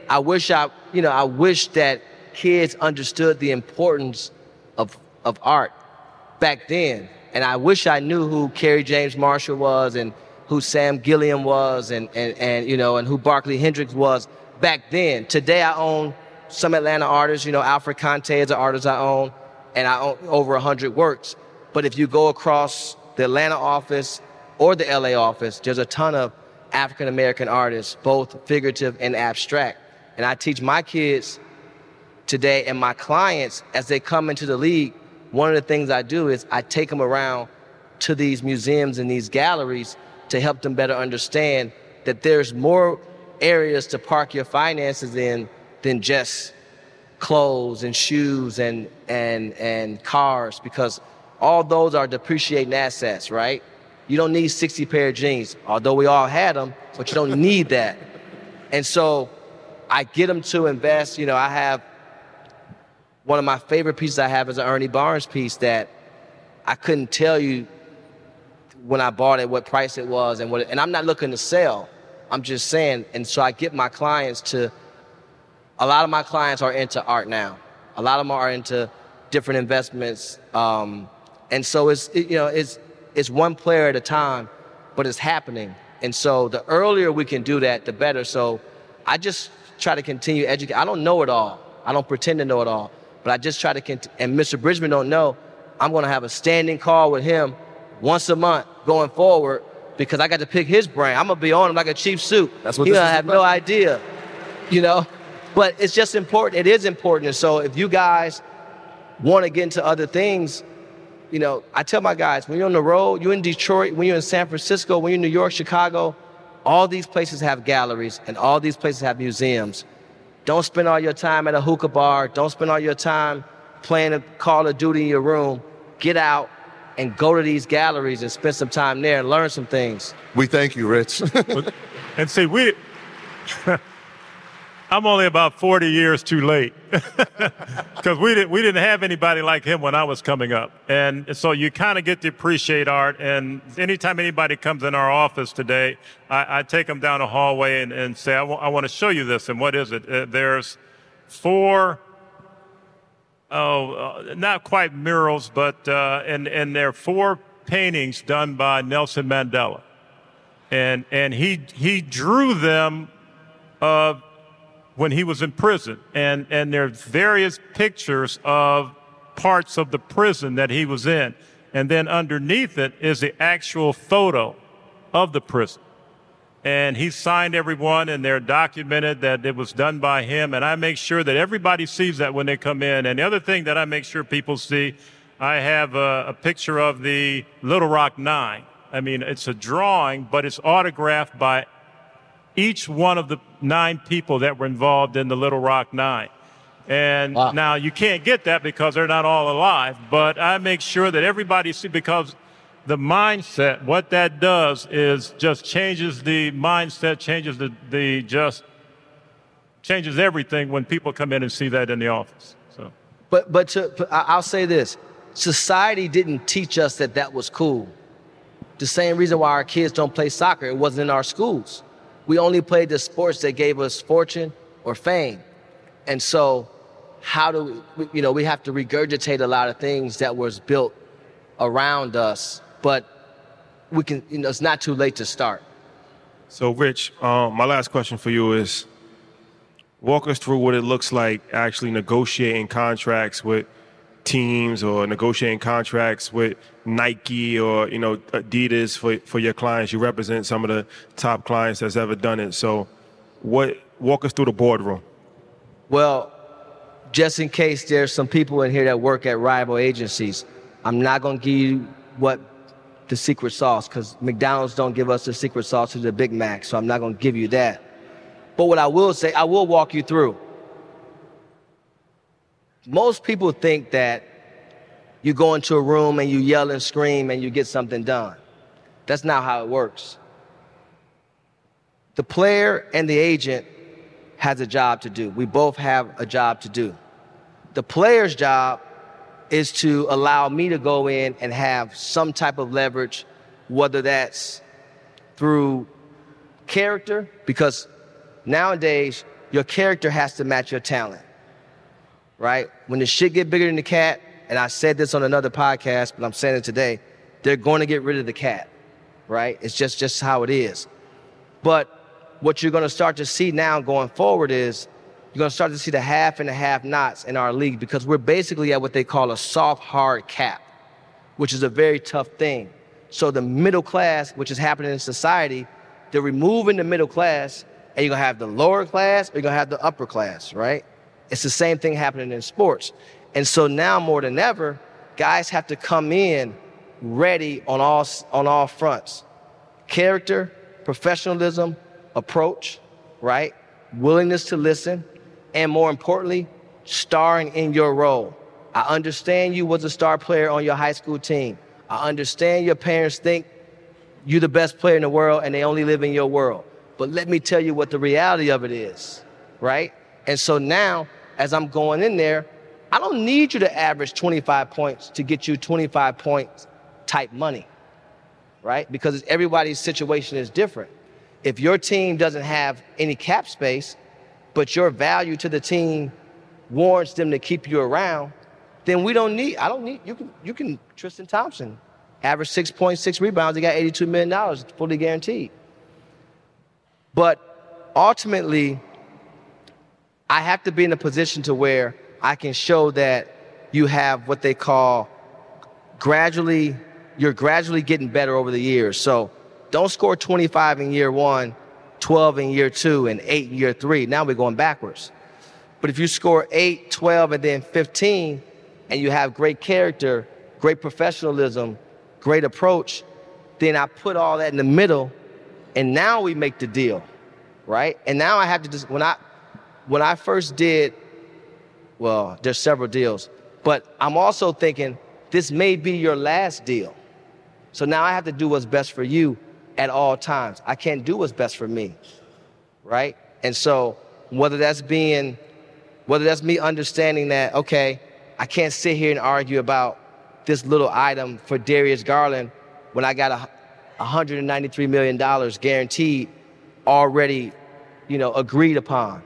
I wish I, you know, I wish that kids understood the importance of of art back then. And I wish I knew who Kerry James Marshall was and who Sam Gilliam was and, and, and you know, and who Barkley Hendricks was back then. Today I own some Atlanta artists, you know, Alfred Conteh is an artist I own, and I own over 100 works. But if you go across the Atlanta office or the LA office, there's a ton of African American artists, both figurative and abstract. And I teach my kids today and my clients as they come into the league, one of the things I do is I take them around to these museums and these galleries to help them better understand that there's more areas to park your finances in than just clothes and shoes and and and cars because all those are depreciating assets, right? You don't need 60 pair of jeans, although we all had them, but you don't need that. And so I get them to invest. You know, I have one of my favorite pieces I have is an Ernie Barnes piece that I couldn't tell you when I bought it what price it was and what. It, and I'm not looking to sell. I'm just saying. And so I get my clients to. A lot of my clients are into art now. A lot of them are into different investments. Um, and so it's it, you know it's it's one player at a time, but it's happening. And so the earlier we can do that, the better. So I just try to continue educate. I don't know it all. I don't pretend to know it all. But I just try to continue. And Mr. Bridgeman don't know. I'm going to have a standing call with him once a month going forward because I got to pick his brain. I'm going to be on him like a cheap suit. That's what this is have about. no idea, you know. But it's just important. It is important. And so if you guys want to get into other things, you know, I tell my guys, when you're on the road, you're in Detroit, when you're in San Francisco, when you're in New York, Chicago, all these places have galleries and all these places have museums. Don't spend all your time at a hookah bar. Don't spend all your time playing a Call of Duty in your room. Get out and go to these galleries and spend some time there and learn some things. We thank you, Rich. And see, we, I'm only about 40 years too late because we didn't, we didn't have anybody like him when I was coming up. And so you kind of get to appreciate art. And anytime anybody comes in our office today, I, I take them down a hallway and, and say, I want to show you this. And what is it? Uh, there's four oh, uh, not quite murals, but uh, and and there are four paintings done by Nelson Mandela, and and he he drew them uh, when he was in prison, and and there are various pictures of parts of the prison that he was in, and then underneath it is the actual photo of the prison. And he signed everyone and they're documented that it was done by him. And i make sure that everybody sees that when they come in. And the other thing that i make sure people see I have a, a picture of the Little Rock Nine. I mean, it's a drawing, but it's autographed by each one of the nine people that were involved in the Little Rock Nine. And wow. now you can't get that because they're not all alive, but I make sure that everybody see because the mindset, what that does is just changes the mindset, changes the, the just changes everything when people come in and see that in the office. So, but but to, I'll say this: society didn't teach us that that was cool. The same reason why our kids don't play soccer, it wasn't in our schools. We only played the sports that gave us fortune or fame. And so, how do we, you know, we have to regurgitate a lot of things that was built around us, but we can, you know, it's not too late to start. So, Rich, um, my last question for you is walk us through what it looks like actually negotiating contracts with teams or negotiating contracts with Nike or you know Adidas for for your clients. You represent some of the top clients that's ever done it. So, what walk us through the boardroom? Well, just in case there's some people in here that work at rival agencies, I'm not going to give you what the secret sauce because McDonald's don't give us the secret sauce to the Big Mac, so I'm not going to give you that. But what I will say, I will walk you through most people think that you go into a room and you yell and scream and you get something done. That's not how it works. The player and the agent has a job to do. We both have a job to do. The player's job is to allow me to go in and have some type of leverage, whether that's through character, because nowadays your character has to match your talent right? When the shit get bigger than the cat, and I said this on another podcast, but I'm saying it today, they're going to get rid of the cat, right? It's just just how it is. But what you're going to start to see now going forward is you're going to start to see the half and the half knots in our league because we're basically at what they call a soft hard cap, which is a very tough thing. So the middle class, which is happening in society, they're removing the middle class, and you're gonna have the lower class, or you're gonna have the upper class, right? It's the same thing happening in sports. And so now more than ever, guys have to come in ready on all, on all fronts. Character, professionalism, approach, right? Willingness to listen, and more importantly, starring in your role. I understand you was a star player on your high school team. I understand your parents think you're the best player in the world and they only live in your world. But let me tell you what the reality of it is, right? And so now, as I'm going in there, I don't need you to average 25 points to get you 25 points type money, right? Because everybody's situation is different. If your team doesn't have any cap space, but your value to the team warrants them to keep you around, then we don't need, I don't need, you can, you can, Tristan Thompson, average 6.6 rebounds, he got $82 million, fully guaranteed. But ultimately, I have to be in a position to where I can show that you have what they call gradually, you're gradually getting better over the years. So don't score 25 in year one, 12 in year two, and eight in year three. Now we're going backwards. But if you score 8, 12, and then 15, and you have great character, great professionalism, great approach, then I put all that in the middle, and now we make the deal, right? And now I have to just, when I, when I first did, well, there's several deals, but I'm also thinking this may be your last deal. So now I have to do what's best for you at all times. I can't do what's best for me, right? And so whether that's being, whether that's me understanding that, okay, I can't sit here and argue about this little item for Darius Garland when I got a $193 million guaranteed already, you know, agreed upon.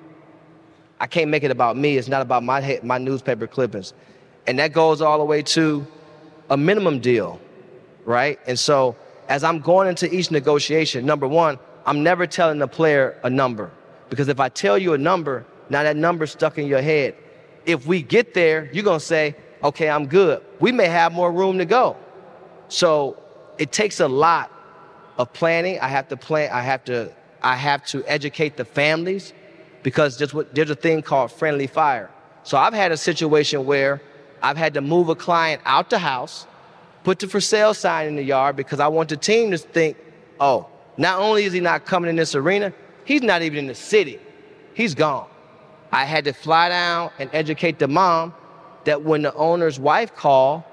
I can't make it about me. It's not about my, my newspaper clippings. And that goes all the way to a minimum deal, right? And so as I'm going into each negotiation, number one, I'm never telling the player a number. Because if I tell you a number, now that number's stuck in your head. If we get there, you're gonna say, okay, I'm good. We may have more room to go. So it takes a lot of planning. I have to plan, I have to, I have to educate the families because there's, what, there's a thing called friendly fire. So I've had a situation where I've had to move a client out the house, put the for sale sign in the yard because I want the team to think, oh, not only is he not coming in this arena, he's not even in the city. He's gone. I had to fly down and educate the mom that when the owner's wife call,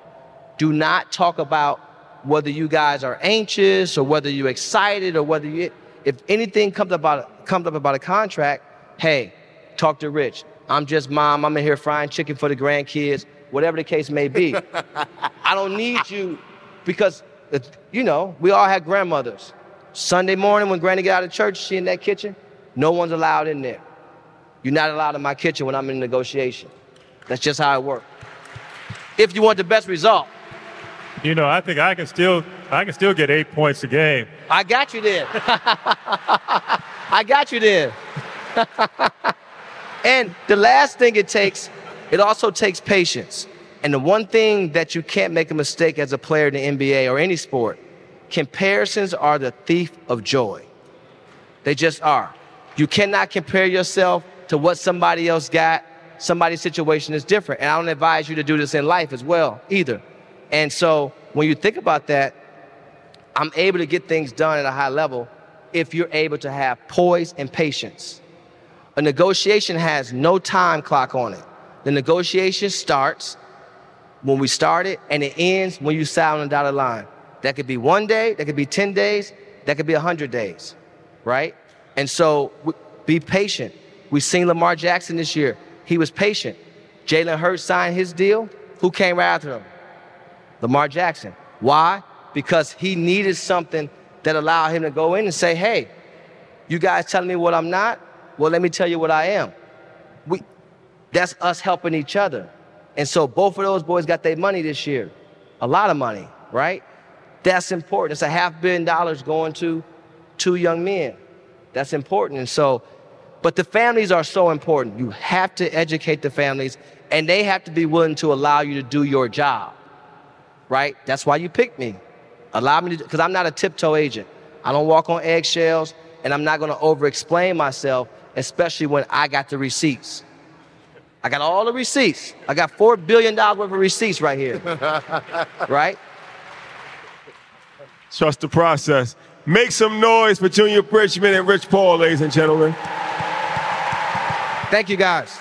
do not talk about whether you guys are anxious or whether you're excited or whether you if anything comes about comes up about a contract, hey, talk to Rich. I'm just mom. I'm in here frying chicken for the grandkids, whatever the case may be. I don't need you because uh, you know we all have grandmothers. Sunday morning when Granny get out of church, she in that kitchen. No one's allowed in there. You're not allowed in my kitchen when I'm in negotiation. That's just how it works. If you want the best result. You know, I think I can still I can still get eight points a game. I got you there. I got you there. and the last thing it takes, it also takes patience. And the one thing that you can't make a mistake as a player in the NBA or any sport, comparisons are the thief of joy. They just are. You cannot compare yourself to what somebody else got. Somebody's situation is different. And I don't advise you to do this in life as well, either. And so when you think about that, I'm able to get things done at a high level if you're able to have poise and patience. A negotiation has no time clock on it. The negotiation starts when we start it and it ends when you sign on the dotted line. That could be one day, that could be 10 days, that could be 100 days, right? And so be patient. We've seen Lamar Jackson this year. He was patient. Jalen Hurts signed his deal. Who came right after him? Lamar Jackson. Why? Because he needed something that allowed him to go in and say, hey, you guys telling me what I'm not? Well, let me tell you what I am. We, that's us helping each other. And so both of those boys got their money this year. A lot of money, right? That's important. It's a half billion dollars going to two young men. That's important. And so, but the families are so important. You have to educate the families, and they have to be willing to allow you to do your job right? That's why you picked me. Allow me to, because I'm not a tiptoe agent. I don't walk on eggshells, and I'm not going to over explain myself, especially when I got the receipts. I got all the receipts. I got $4 billion worth of receipts right here. right? Trust the process. Make some noise for Junior Bridgeman and Rich Paul, ladies and gentlemen. Thank you, guys.